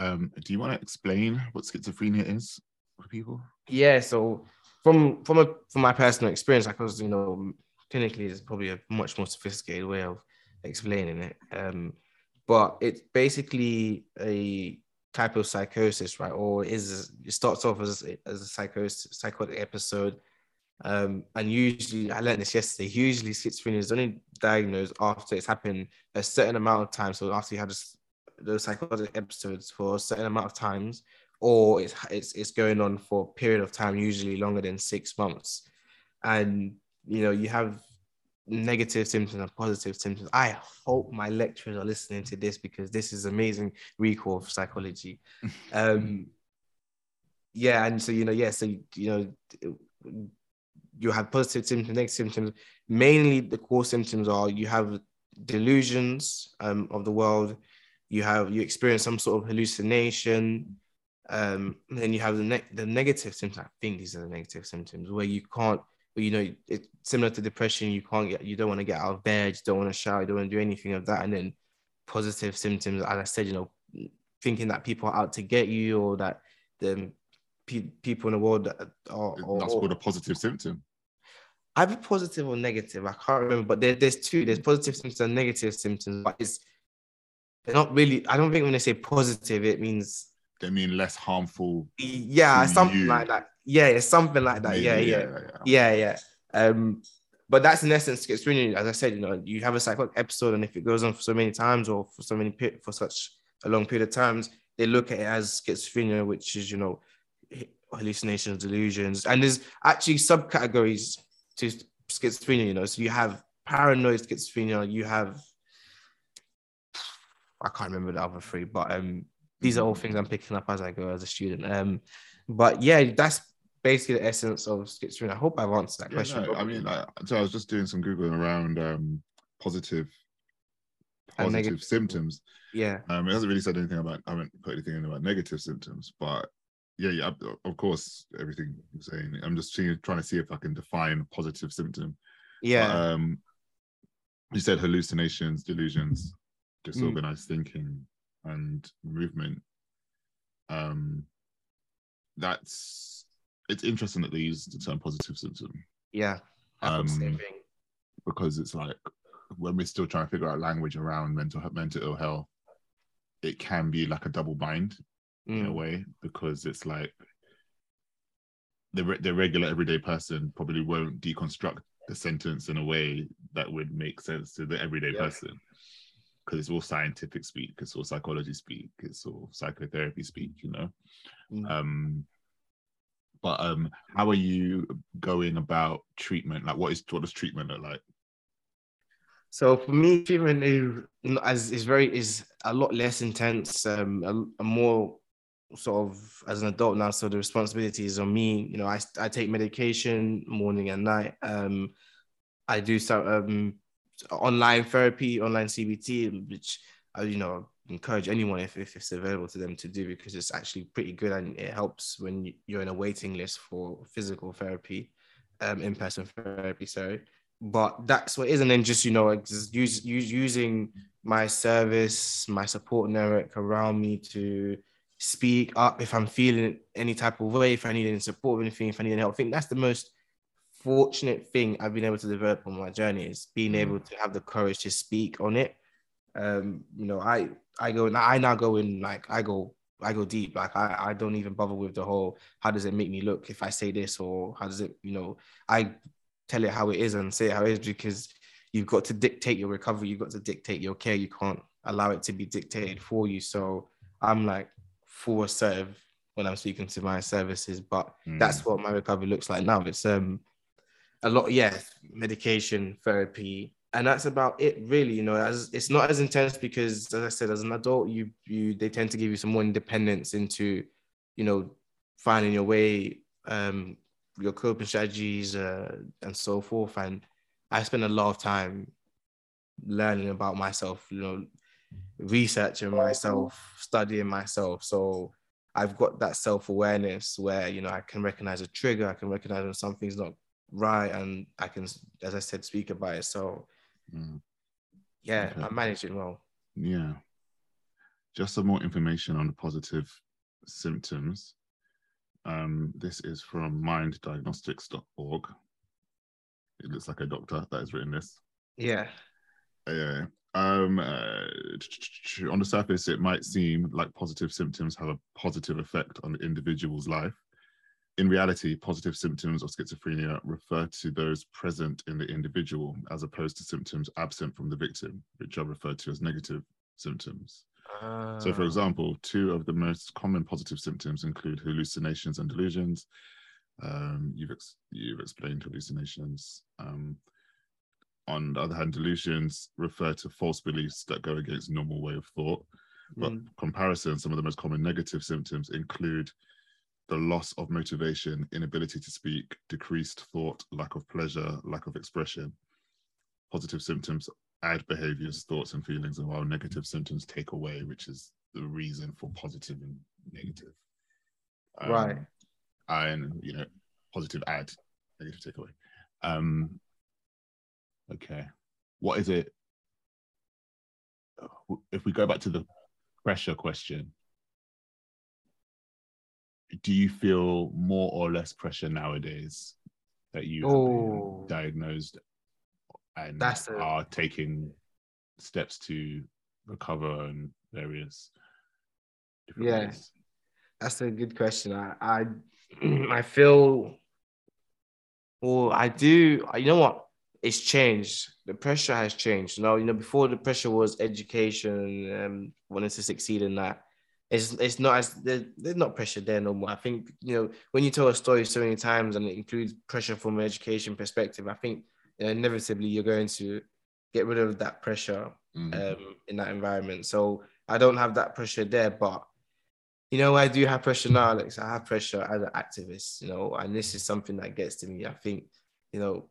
Speaker 1: Um, do you want to explain what schizophrenia is for people?
Speaker 2: Yeah. So from from a from my personal experience, I was, you know, clinically is probably a much more sophisticated way of explaining it. Um, but it's basically a type of psychosis, right? Or is it starts off as as a psychosis psychotic episode. Um, and usually, I learned this yesterday. Usually, schizophrenia is only diagnosed after it's happened a certain amount of time. So after you had those psychotic episodes for a certain amount of times, or it's it's it's going on for a period of time, usually longer than six months. And you know, you have negative symptoms and positive symptoms. I hope my lecturers are listening to this because this is amazing recall of psychology. um, yeah, and so you know, yeah, so you know, you have positive symptoms, negative symptoms. Mainly, the core symptoms are you have delusions um, of the world, you have you experience some sort of hallucination, um, and then you have the ne- the negative symptoms. I think these are the negative symptoms where you can't you know it's similar to depression. You can't get you don't want to get out of bed you don't want to shower you don't want to do anything of that. And then positive symptoms as i said you know thinking that people are out to get you or that the pe- people in the world are,
Speaker 1: are that's called a positive symptom.
Speaker 2: Either positive or negative i can't remember but there, there's two. There's positive symptoms and negative symptoms but it's they're not really i don't think when they say positive it means
Speaker 1: they mean less harmful
Speaker 2: yeah something you. like that yeah, it's something like that. Yeah, yeah, yeah, yeah, yeah. Um, but that's in essence schizophrenia. As I said, you know, you have a psychotic episode, and if it goes on for so many times or for so many for such a long period of times, they look at it as schizophrenia, which is you know hallucinations, delusions, and there's actually subcategories to schizophrenia. You know, so you have paranoid schizophrenia, you have I can't remember the other three, but um, these are all things I'm picking up as I go as a student. Um, but yeah, that's basically the essence of schizophrenia. I hope I've answered that yeah, question.
Speaker 1: No, I mean, I, so I was just doing some googling around um, positive positive
Speaker 2: negative.
Speaker 1: symptoms.
Speaker 2: Yeah.
Speaker 1: Um, it hasn't really said anything about. I haven't put anything in about negative symptoms, but yeah, yeah, of- of course, everything you're saying. I'm just seeing, trying to see if I can define positive symptom.
Speaker 2: Yeah.
Speaker 1: But, um, you said hallucinations, delusions,
Speaker 2: Mm.
Speaker 1: disorganized thinking, and movement. Um, that's it's interesting that they use the term positive symptom
Speaker 2: yeah. I thought the same
Speaker 1: um, because it's like when we're still trying to figure out language around mental mental ill health, it can be like a double bind in a
Speaker 2: Mm.
Speaker 1: way because it's like the re- the regular everyday person probably won't deconstruct the sentence in a way that would make sense to the everyday
Speaker 2: Yeah.
Speaker 1: person because it's all scientific speak, it's all psychology speak, it's all psychotherapy speak, you know.
Speaker 2: Mm.
Speaker 1: Um, but um, how are you going about treatment? Like, what is what does treatment look like?
Speaker 2: So for me, treatment is as is very is a lot less intense. Um, a, a more sort of as an adult now, so the responsibility is on me. You know, I I take medication morning and night. Um, I do some um online therapy, online CBT, which I you know encourage anyone if, if it's available to them to do because it's actually pretty good and it helps when you- you're in a waiting list for physical therapy, um, in-person therapy. Sorry but that's what it is. And then just, you know, just use, use using my service, my support network around me to speak up if I'm feeling any type of way, if I need any support or anything, if I need any help. I think that's the most fortunate thing I've been able to develop on my journey is being
Speaker 1: Mm.
Speaker 2: able to have the courage to speak on it. Um, you know, I I go I now go in like I go I go deep. Like I, I don't even bother with the whole how does it make me look if I say this or how does it, you know, I tell it how it is and say it how it is because you've got to dictate your recovery, you've got to dictate your care. You can't allow it to be dictated for you. So I'm like full assertive when I'm speaking to my services, but
Speaker 1: Mm.
Speaker 2: that's what my recovery looks like now. It's um a lot, yeah, medication, therapy, and that's about it, really. You know, as it's not as intense because, as I said, as an adult, you you they tend to give you some more independence into, you know, finding your way, um, your coping strategies, uh, and so forth. And I spend a lot of time learning about myself. You know, researching myself, studying myself. So I've got that self awareness where you know I can recognize a trigger, I can recognize when something's not right, and I can, as I said, speak about it. So
Speaker 1: Mm.
Speaker 2: yeah,
Speaker 1: Okay.
Speaker 2: I'm managing well.
Speaker 1: Yeah. Just some more information on the positive symptoms. Um, this is from minddiagnostics.org. It looks like a doctor that has written this.
Speaker 2: Yeah,
Speaker 1: Yeah. Um, uh, on the surface, it might seem like positive symptoms have a positive effect on the individual's life. In reality, positive symptoms of schizophrenia refer to those present in the individual as opposed to symptoms absent from the victim, which are referred to as negative symptoms. So, for
Speaker 2: Ah,
Speaker 1: example, two of the most common positive symptoms include hallucinations and delusions. Um, you've ex- you've explained hallucinations. Um, on the other hand, delusions refer to false beliefs that go against normal way of thought. But
Speaker 2: mm,
Speaker 1: comparison, some of the most common negative symptoms include the loss of motivation, inability to speak, decreased thought, lack of pleasure, lack of expression. Positive symptoms add behaviors, thoughts, and feelings, and while negative symptoms take away, which is the reason for positive and negative. Um,
Speaker 2: Right.
Speaker 1: And you know, positive add, negative take away. Um, okay. What is it? If we go back to the pressure question, do you feel more or less pressure nowadays that you have
Speaker 2: Oh.
Speaker 1: been diagnosed and
Speaker 2: That's a-
Speaker 1: are taking steps to recover and various different
Speaker 2: Yeah.
Speaker 1: ways?
Speaker 2: that's a good question. I I, I feel, well, I do. You know what? It's changed. The pressure has changed. Now, you know, before the pressure was education, um, wanting to succeed in that. It's it's not as there, there's not pressure there no more. I think you know when you tell a story so many times and it includes pressure from an education perspective. I think you know, inevitably you're going to get rid of that pressure
Speaker 1: Mm.
Speaker 2: um, in that environment. So I don't have that pressure there, but you know, I do have pressure now, Alex. I have pressure as an activist, you know, and this is something that gets to me. I think, you know,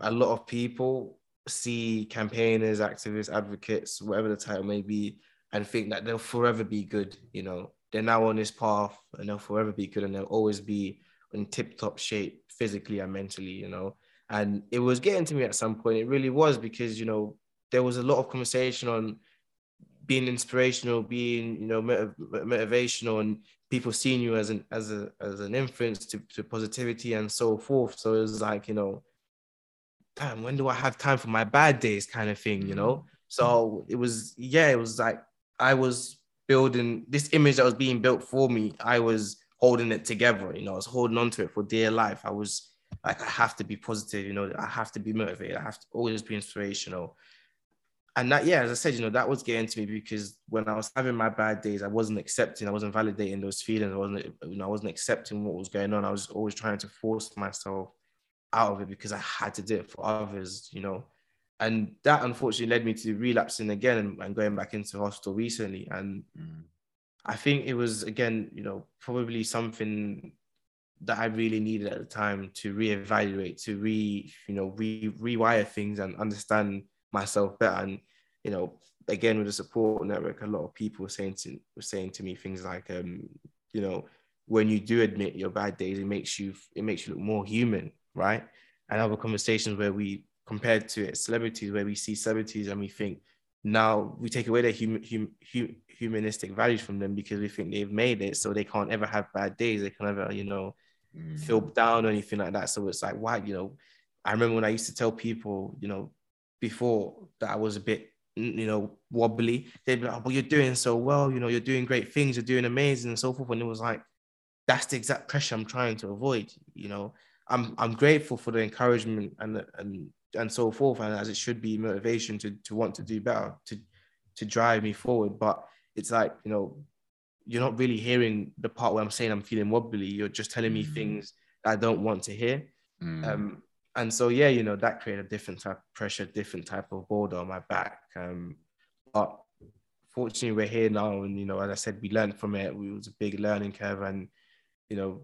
Speaker 2: a lot of people, see campaigners, activists, advocates, whatever the title may be, and think that they'll forever be good. You know, they're now on this path and they'll forever be good and they'll always be in tip top shape physically and mentally, you know. And it was getting to me at some point. It really was because, you know, there was a lot of conversation on being inspirational, being, you know, motiv- motivational and people seeing you as an as a as an influence to, to positivity and so forth. So it was like, you know, damn, when do I have time for my bad days kind of thing, you know? Mm-hmm. So it was, yeah, it was like I was building this image that was being built for me. I was holding it together, you know, I was holding on to it for dear life. I was like, I have to be positive, you know, I have to be motivated, I have to always be inspirational. And that, yeah, as I said, you know, that was getting to me because when I was having my bad days, I wasn't accepting, I wasn't validating those feelings. I wasn't, you know, I wasn't accepting what was going on. I was always trying to force myself out of it because I had to do it for others, you know. And that unfortunately led me to relapsing again and, going back into hospital recently. And mm. I think it was again, you know, probably something that I really needed at the time to reevaluate, to re, you know, re rewire things and understand myself better. And you know, again with the support network, a lot of people were saying to were saying to me things like, um, you know, when you do admit your bad days, it makes you it makes you look more human right? And other conversations where we compared to celebrities, where we see celebrities and we think now we take away their hum, hum, hum, humanistic values from them because we think they've made it, so they can't ever have bad days. They can never, you know, mm. feel down or anything like that. So it's like, why, you know, I remember when I used to tell people, you know, before that I was a bit, you know, wobbly. They'd be like, "Well, you're doing so well. You know, you're doing great things. You're doing amazing, and so forth." And it was like, that's the exact pressure I'm trying to avoid. You know, I'm I'm grateful for the encouragement and and and so forth, and as it should be motivation to to want to do better, to to drive me forward. But it's like you know, you're not really hearing the part where I'm saying I'm feeling wobbly. You're just telling me mm. things I don't want to hear. Mm. Um, and so yeah, you know that created a different type of pressure, different type of border on my back. Um, but fortunately, we're here now, and you know, as I said, we learned from it. It was a big learning curve, and you know,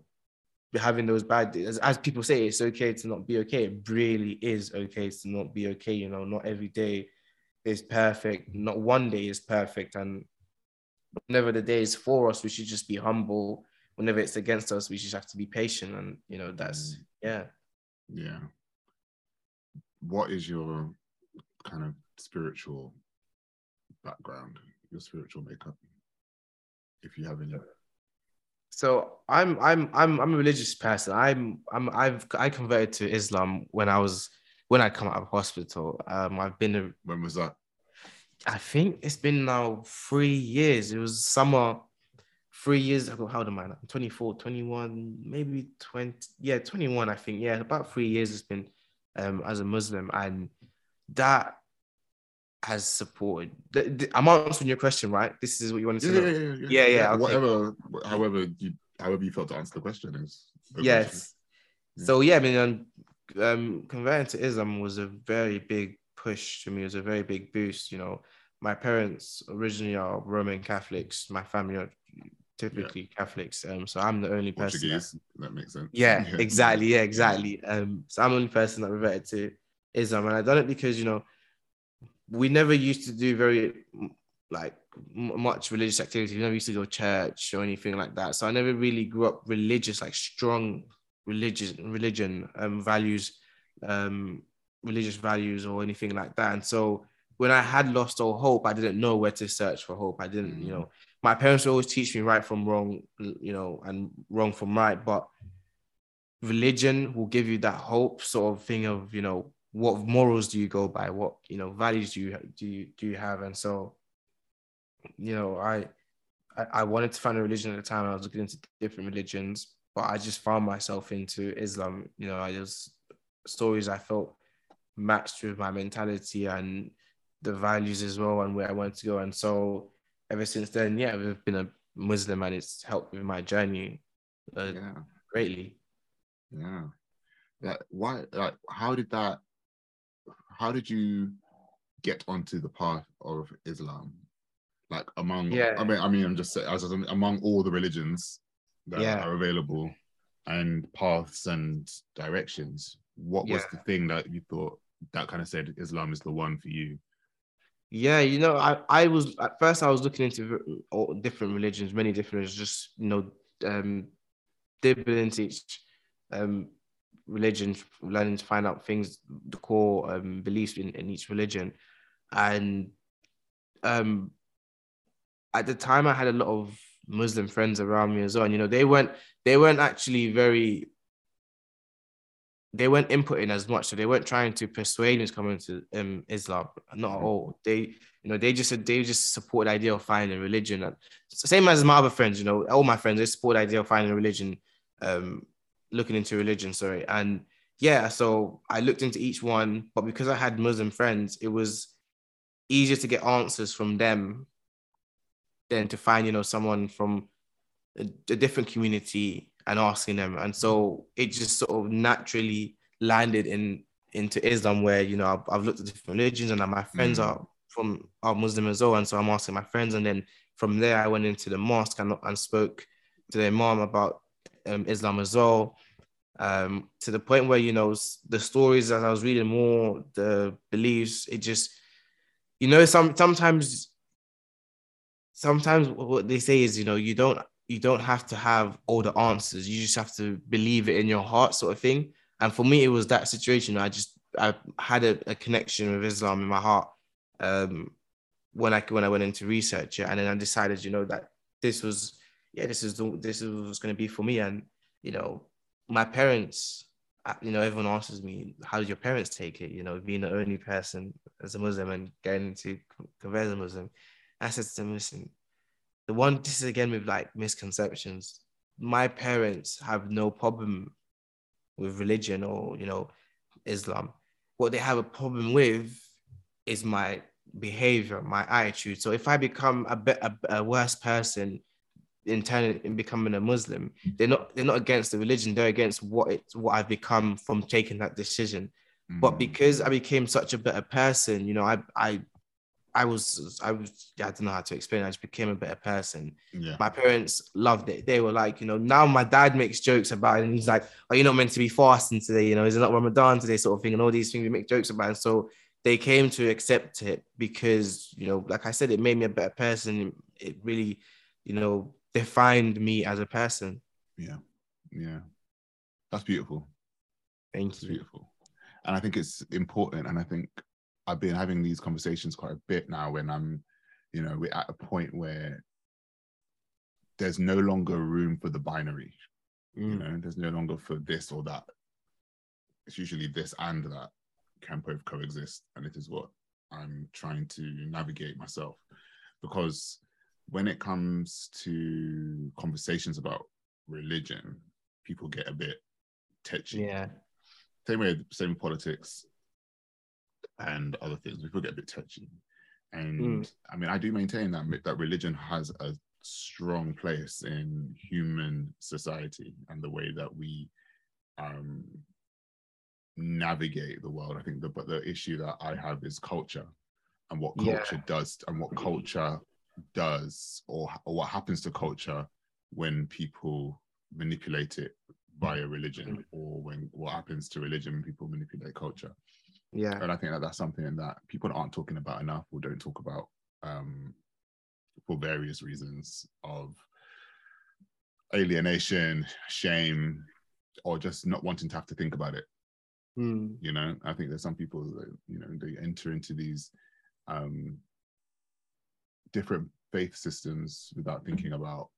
Speaker 2: having those bad days. As, people say, it's okay to not be okay. It really is okay to not be okay. You know, not every day is perfect. Not one day is perfect. And whenever the day is for us, we should just be humble. Whenever it's against us, we just have to be patient. And you know, that's mm. yeah.
Speaker 1: Yeah. What is your kind of spiritual background, your spiritual makeup, if you have any?
Speaker 2: So I'm I'm I'm I'm a religious person. I'm I'm I've I converted to Islam when I was when I come out of hospital. Um, I've been a,
Speaker 1: when was that?
Speaker 2: I think it's been now three years. It was summer three years ago. How old am I now? 24, 21, maybe 20. Yeah, 21, I think. Yeah, about three years it's been um, as a Muslim. And that has supported. The, the, I'm answering your question, right? This is what you wanted to
Speaker 1: yeah,
Speaker 2: know.
Speaker 1: Yeah, yeah, yeah. yeah, yeah okay. Whatever, however you, however you felt to answer the question is.
Speaker 2: Yes. Question. So yeah, I mean, um, um, converting to Islam was a very big push to me. It was a very big boost. You know, my parents originally are Roman Catholics. My family are typically. Catholics. Um, so I'm the only person.
Speaker 1: That, that, makes sense.
Speaker 2: Yeah, yeah, exactly. Yeah, exactly. Um, so I'm the only person that reverted to Islam, and I done it because you know we never used to do very like much religious activity. We never used to go to church or anything like that. So I never really grew up religious, like strong religious religion um, values, um, religious values or anything like that. And so when I had lost all hope, I didn't know where to search for hope. I didn't, you know, my parents always teach me right from wrong, you know, and wrong from right. But religion will give you that hope sort of thing of, you know, what morals do you go by? What you know values do you do you do you have? And so, you know, I I, I wanted to find a religion at the time. I was looking into different religions, but I just found myself into Islam. You know, I just stories I felt matched with my mentality and the values as well, and where I wanted to go. And so, ever since then, yeah, I've been a Muslim, and it's helped with my journey uh, yeah. greatly.
Speaker 1: Yeah. Yeah. Why? Like, how did that how did you get onto the path of Islam? Like among, yeah. I mean, I mean, I'm just saying, as among all the religions that yeah. are available and paths and directions, what was yeah. the thing that you thought that kind of said Islam is the one for you?
Speaker 2: Yeah, you know, I, I was at first I was looking into all different religions, many different, just you know, um, dipping into each um religion, learning to find out things, the core um, beliefs in, in each religion, and um, at the time I had a lot of Muslim friends around me as well. And, you know, they weren't they weren't actually very they weren't inputting as much, so they weren't trying to persuade me to come into um, Islam. Not at all. They, you know, they just they just support the idea of finding religion. And same as my other friends, you know, all my friends they support the idea of finding religion, um, looking into religion. Sorry, and yeah, so I looked into each one, but because I had Muslim friends, it was easier to get answers from them than to find, you know, someone from a, a different community and asking them. And so it just sort of naturally landed in into Islam, where you know I've, I've looked at different religions, and my friends mm. are from are Muslim as well, and so I'm asking my friends, and then from there I went into the mosque and, and spoke to the imam about um, Islam as well. Um, to the point where you know the stories as I was reading more, the beliefs, it just you know some sometimes sometimes what they say is you know you don't you don't have to have all the answers you just have to believe it in your heart sort of thing and for me it was that situation i just i had a, a connection with islam in my heart um, when i when i went into research and then i decided you know that this was yeah this is the, this is what's going to be for me and you know my parents uh, you know everyone asks me how did your parents take it you know being the only person as a muslim and getting into muslim I said to them, listen, the one, this is again with like misconceptions. My parents have no problem with religion or, you know, Islam. What they have a problem with is my behavior, my attitude. So if I become a, bit, a, a worse person in turning in becoming a Muslim, they're not they're not against the religion. They're against what it's what I've become from taking that decision. Mm. But because I became such a better person, you know, I I I was, I was, I don't know how to explain. I just became a better person.
Speaker 1: Yeah.
Speaker 2: My parents loved it. They were like, you know, now my dad makes jokes about it, and he's like, "Are you not meant to be fasting today? You know, is it not Ramadan today?" Sort of thing, and all these things we make jokes about. And so they came to accept it because, you know, like I said, it made me a better person. It really, you know, defined me as a person.
Speaker 1: Yeah, yeah, that's beautiful.
Speaker 2: Thank
Speaker 1: that's
Speaker 2: you.
Speaker 1: Beautiful, and I think it's important, and I think I've been having these conversations quite a bit now when I'm, you know, we're at a point where there's no longer room for the binary. Mm. You know, there's no longer for this or that. It's usually this and that can both coexist. And it is what I'm trying to navigate myself. Because when it comes to conversations about religion, people get a bit touchy.
Speaker 2: Yeah.
Speaker 1: Same way, same politics and other things. People get a bit touchy. And mm. I mean, I do maintain that that religion has a strong place in human society and the way that we um, navigate the world. I think the but the issue that I have is culture and what culture yeah. does and what culture does or, or what happens to culture when people manipulate it via religion mm. or when what happens to religion when people manipulate culture
Speaker 2: yeah.
Speaker 1: And I think that that's something that people aren't talking about enough or don't talk about um, for various reasons of alienation, shame, or just not wanting to have to think about it.
Speaker 2: Mm.
Speaker 1: You know, I think there's some people that, you know, they enter into these um, different faith systems without thinking about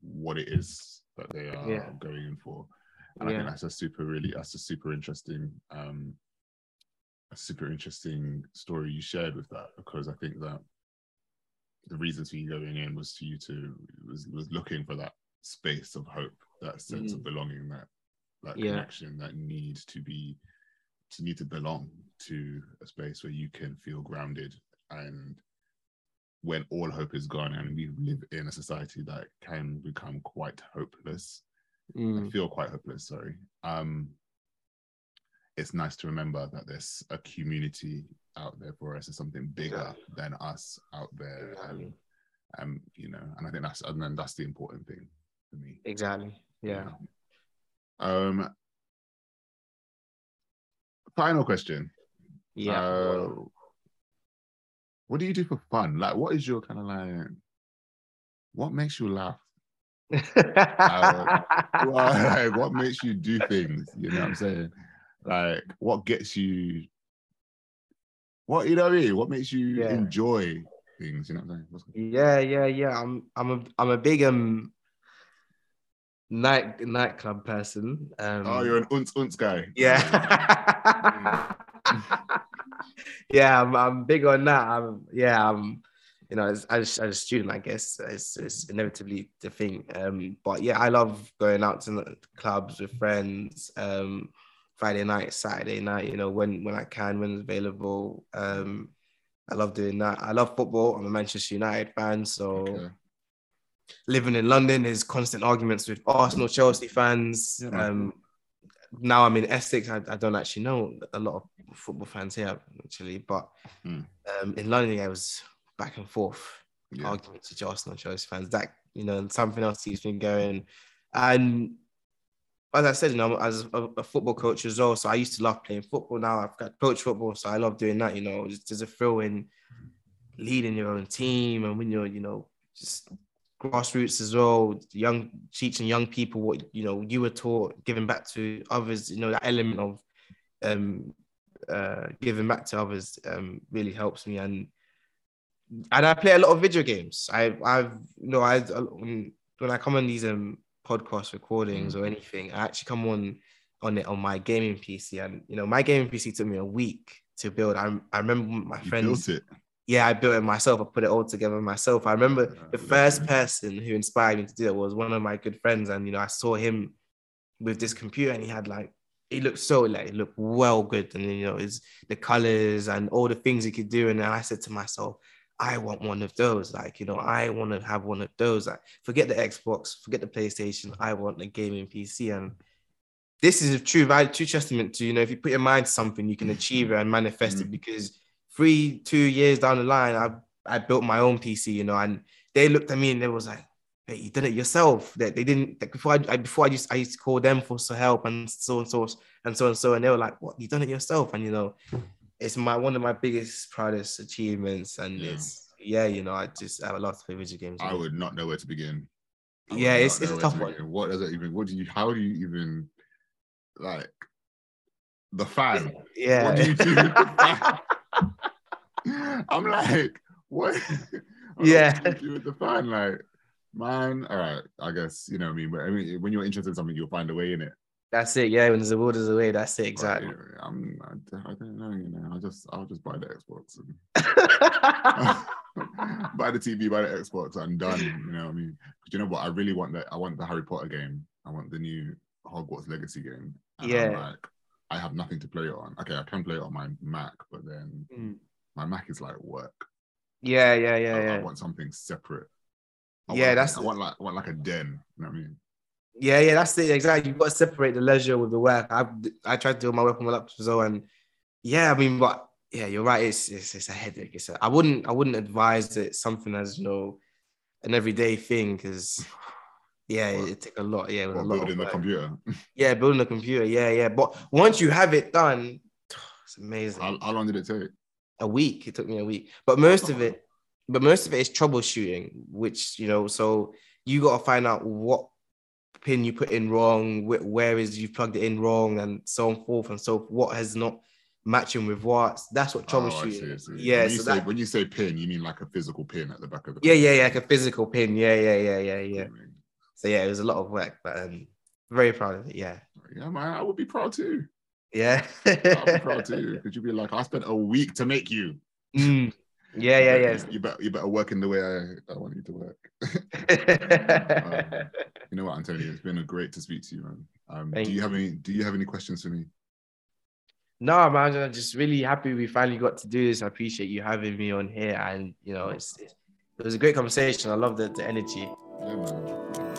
Speaker 1: what it is that they are yeah. going in for. And yeah. I think that's a super really that's a super interesting um a super interesting story you shared with that because I think that the reasons for you going in was for you to was was looking for that space of hope, that sense mm. of belonging, that that yeah. connection, that need to be to need to belong to a space where you can feel grounded and when all hope is gone and we live in a society that can become quite hopeless mm. feel quite hopeless sorry um it's nice to remember that there's a community out there for us, there's something bigger than us out there. Exactly. And, um, you know, and I think that's and then that's the important thing for me.
Speaker 2: Exactly. Yeah.
Speaker 1: Um final question.
Speaker 2: Yeah.
Speaker 1: Uh, what do you do for fun? Like, what is your kind of like? What makes you laugh? Well, like, what makes you do things? You know what I'm saying? Like, what gets you? What you know what I mean? What makes you
Speaker 2: Yeah.
Speaker 1: enjoy things? You know what I'm saying?
Speaker 2: Yeah, yeah, yeah. I'm I'm a I'm a big um night nightclub person. Um
Speaker 1: Oh, you're an unts unts guy.
Speaker 2: yeah. yeah, I'm, I'm big on that. I'm yeah, I'm you know, as, as, as a student, I guess it's, it's inevitably the thing. Um, but yeah, I love going out to clubs with friends. Um, Friday night, Saturday night, you know, when when I can, when it's available. Um, I love doing that. I love football. I'm a Manchester United fan, so
Speaker 1: Okay.
Speaker 2: living in London is constant arguments with Arsenal, Chelsea fans. Um, now I'm in Essex. I, I don't actually know a lot of football fans here actually, but
Speaker 1: Hmm.
Speaker 2: um, in London, it was back and forth
Speaker 1: Yeah.
Speaker 2: arguments with Arsenal, Chelsea fans. That you know, something else keeps been going. And as I said, you know, as a, a football coach as well, so I used to love playing football. Now I've got coach football, so I love doing that. You know, there's a thrill in leading your own team, and when you're, you know, just grassroots as well, young teaching young people what you know you were taught, giving back to others. You know, that element of um, uh, giving back to others um, really helps me and and I play a lot of video games. I I've you know I when, I come on these um podcast recordings or anything, I actually come on on it on my gaming PC, and you know my gaming PC took me a week to build. I I remember my
Speaker 1: You
Speaker 2: friends.
Speaker 1: built it.
Speaker 2: Yeah, I built it myself. I put it all together myself. I remember the first person who inspired me to do it was one of my good friends, and you know I saw him with this computer, and he had like he looked so like it looked well good, and you know his the colors and all the things he could do, and then I said to myself. I want one of those. Like, you know, I want to have one of those. Like, forget the Xbox, forget the PlayStation. I want a gaming PC. And this is a true value, true testament to, you know, if you put your mind to something, you can achieve it and manifest it.
Speaker 1: Mhm.
Speaker 2: Because three, two years down the line, I I built my own PC, you know, and they looked at me and they was like, hey, you did it yourself. That they, didn't like before I, I before I used I used to call them for help and so and so and so and so. And they were like, What, you done it yourself? And you know, it's my one of my biggest proudest achievements and
Speaker 1: Yeah.
Speaker 2: it's yeah you know i just i love to play video games
Speaker 1: I would not know where to begin. I
Speaker 2: Yeah, it's- it's a tough
Speaker 1: to
Speaker 2: one.
Speaker 1: What does it even? What do you? How do you even like the fan?
Speaker 2: yeah
Speaker 1: What do you do with the fan? I'm like, what? What
Speaker 2: Yeah.
Speaker 1: do you do with the fan? Like, man, all right. I guess you know. what I mean, but I mean, when you're interested in something, you'll find a way in it.
Speaker 2: that's it yeah when there's a will there's a way that's it exactly
Speaker 1: you know, I'm. I, don't- I don't know. You know, I'll just. I'll just buy the Xbox and buy the TV, buy the Xbox, I'm done. You know what I mean? But you know what? I really want that. I want the Harry Potter game. I want the new Hogwarts Legacy game. And I'm
Speaker 2: Yeah.
Speaker 1: like, I have nothing to play it on. Okay, I can play it on my Mac, but then
Speaker 2: Mm.
Speaker 1: my Mac is like work.
Speaker 2: yeah yeah yeah
Speaker 1: I, I want something separate. I
Speaker 2: Yeah,
Speaker 1: want,
Speaker 2: that's-
Speaker 1: I want like I want like a den. You know what I mean?
Speaker 2: yeah yeah that's it exactly you've got to separate the leisure with the work i i tried to do my work on my laptop as well and yeah i mean but yeah you're right it's it's, it's a headache it's a, i wouldn't i wouldn't advise it something as you know an everyday thing because yeah it, take a lot yeah a lot
Speaker 1: building the computer.
Speaker 2: Yeah, building a computer. Yeah, yeah. But once you have it done, it's amazing.
Speaker 1: how, how long did it take?
Speaker 2: a week. It took me a week. But most of it, but most of it is troubleshooting, which you know, so you gotta find out what pin you put in wrong, wh- where is you plugged it in wrong, and so on forth and so forth. what has not matching with what. That's what
Speaker 1: Oh, I
Speaker 2: troubleshooting.
Speaker 1: see, I see.
Speaker 2: Yeah,
Speaker 1: When you,
Speaker 2: so
Speaker 1: say,
Speaker 2: that,
Speaker 1: when you say pin, you mean like a physical pin at the back of the
Speaker 2: yeah, yeah, yeah, like a physical pin. Yeah, yeah, yeah, yeah, yeah. So yeah, it was a lot of work, but um, very proud of it. Yeah,
Speaker 1: Yeah, man, I would be proud too.
Speaker 2: yeah.
Speaker 1: I'd be proud too. Because you'd be like, I spent a week to make you.
Speaker 2: Mm. Yeah, yeah, yeah.
Speaker 1: You better, you better work in the way I, I want you to work. Um, you know what, Antonio? It's been a great to speak to you, man. Um, do you
Speaker 2: you.
Speaker 1: have any? Do you have any questions for me?
Speaker 2: no, man, I'm just really happy we finally got to do this. I appreciate you having me on here, and you know, it's, it was a great conversation. I love the, the energy.
Speaker 1: Yeah, man.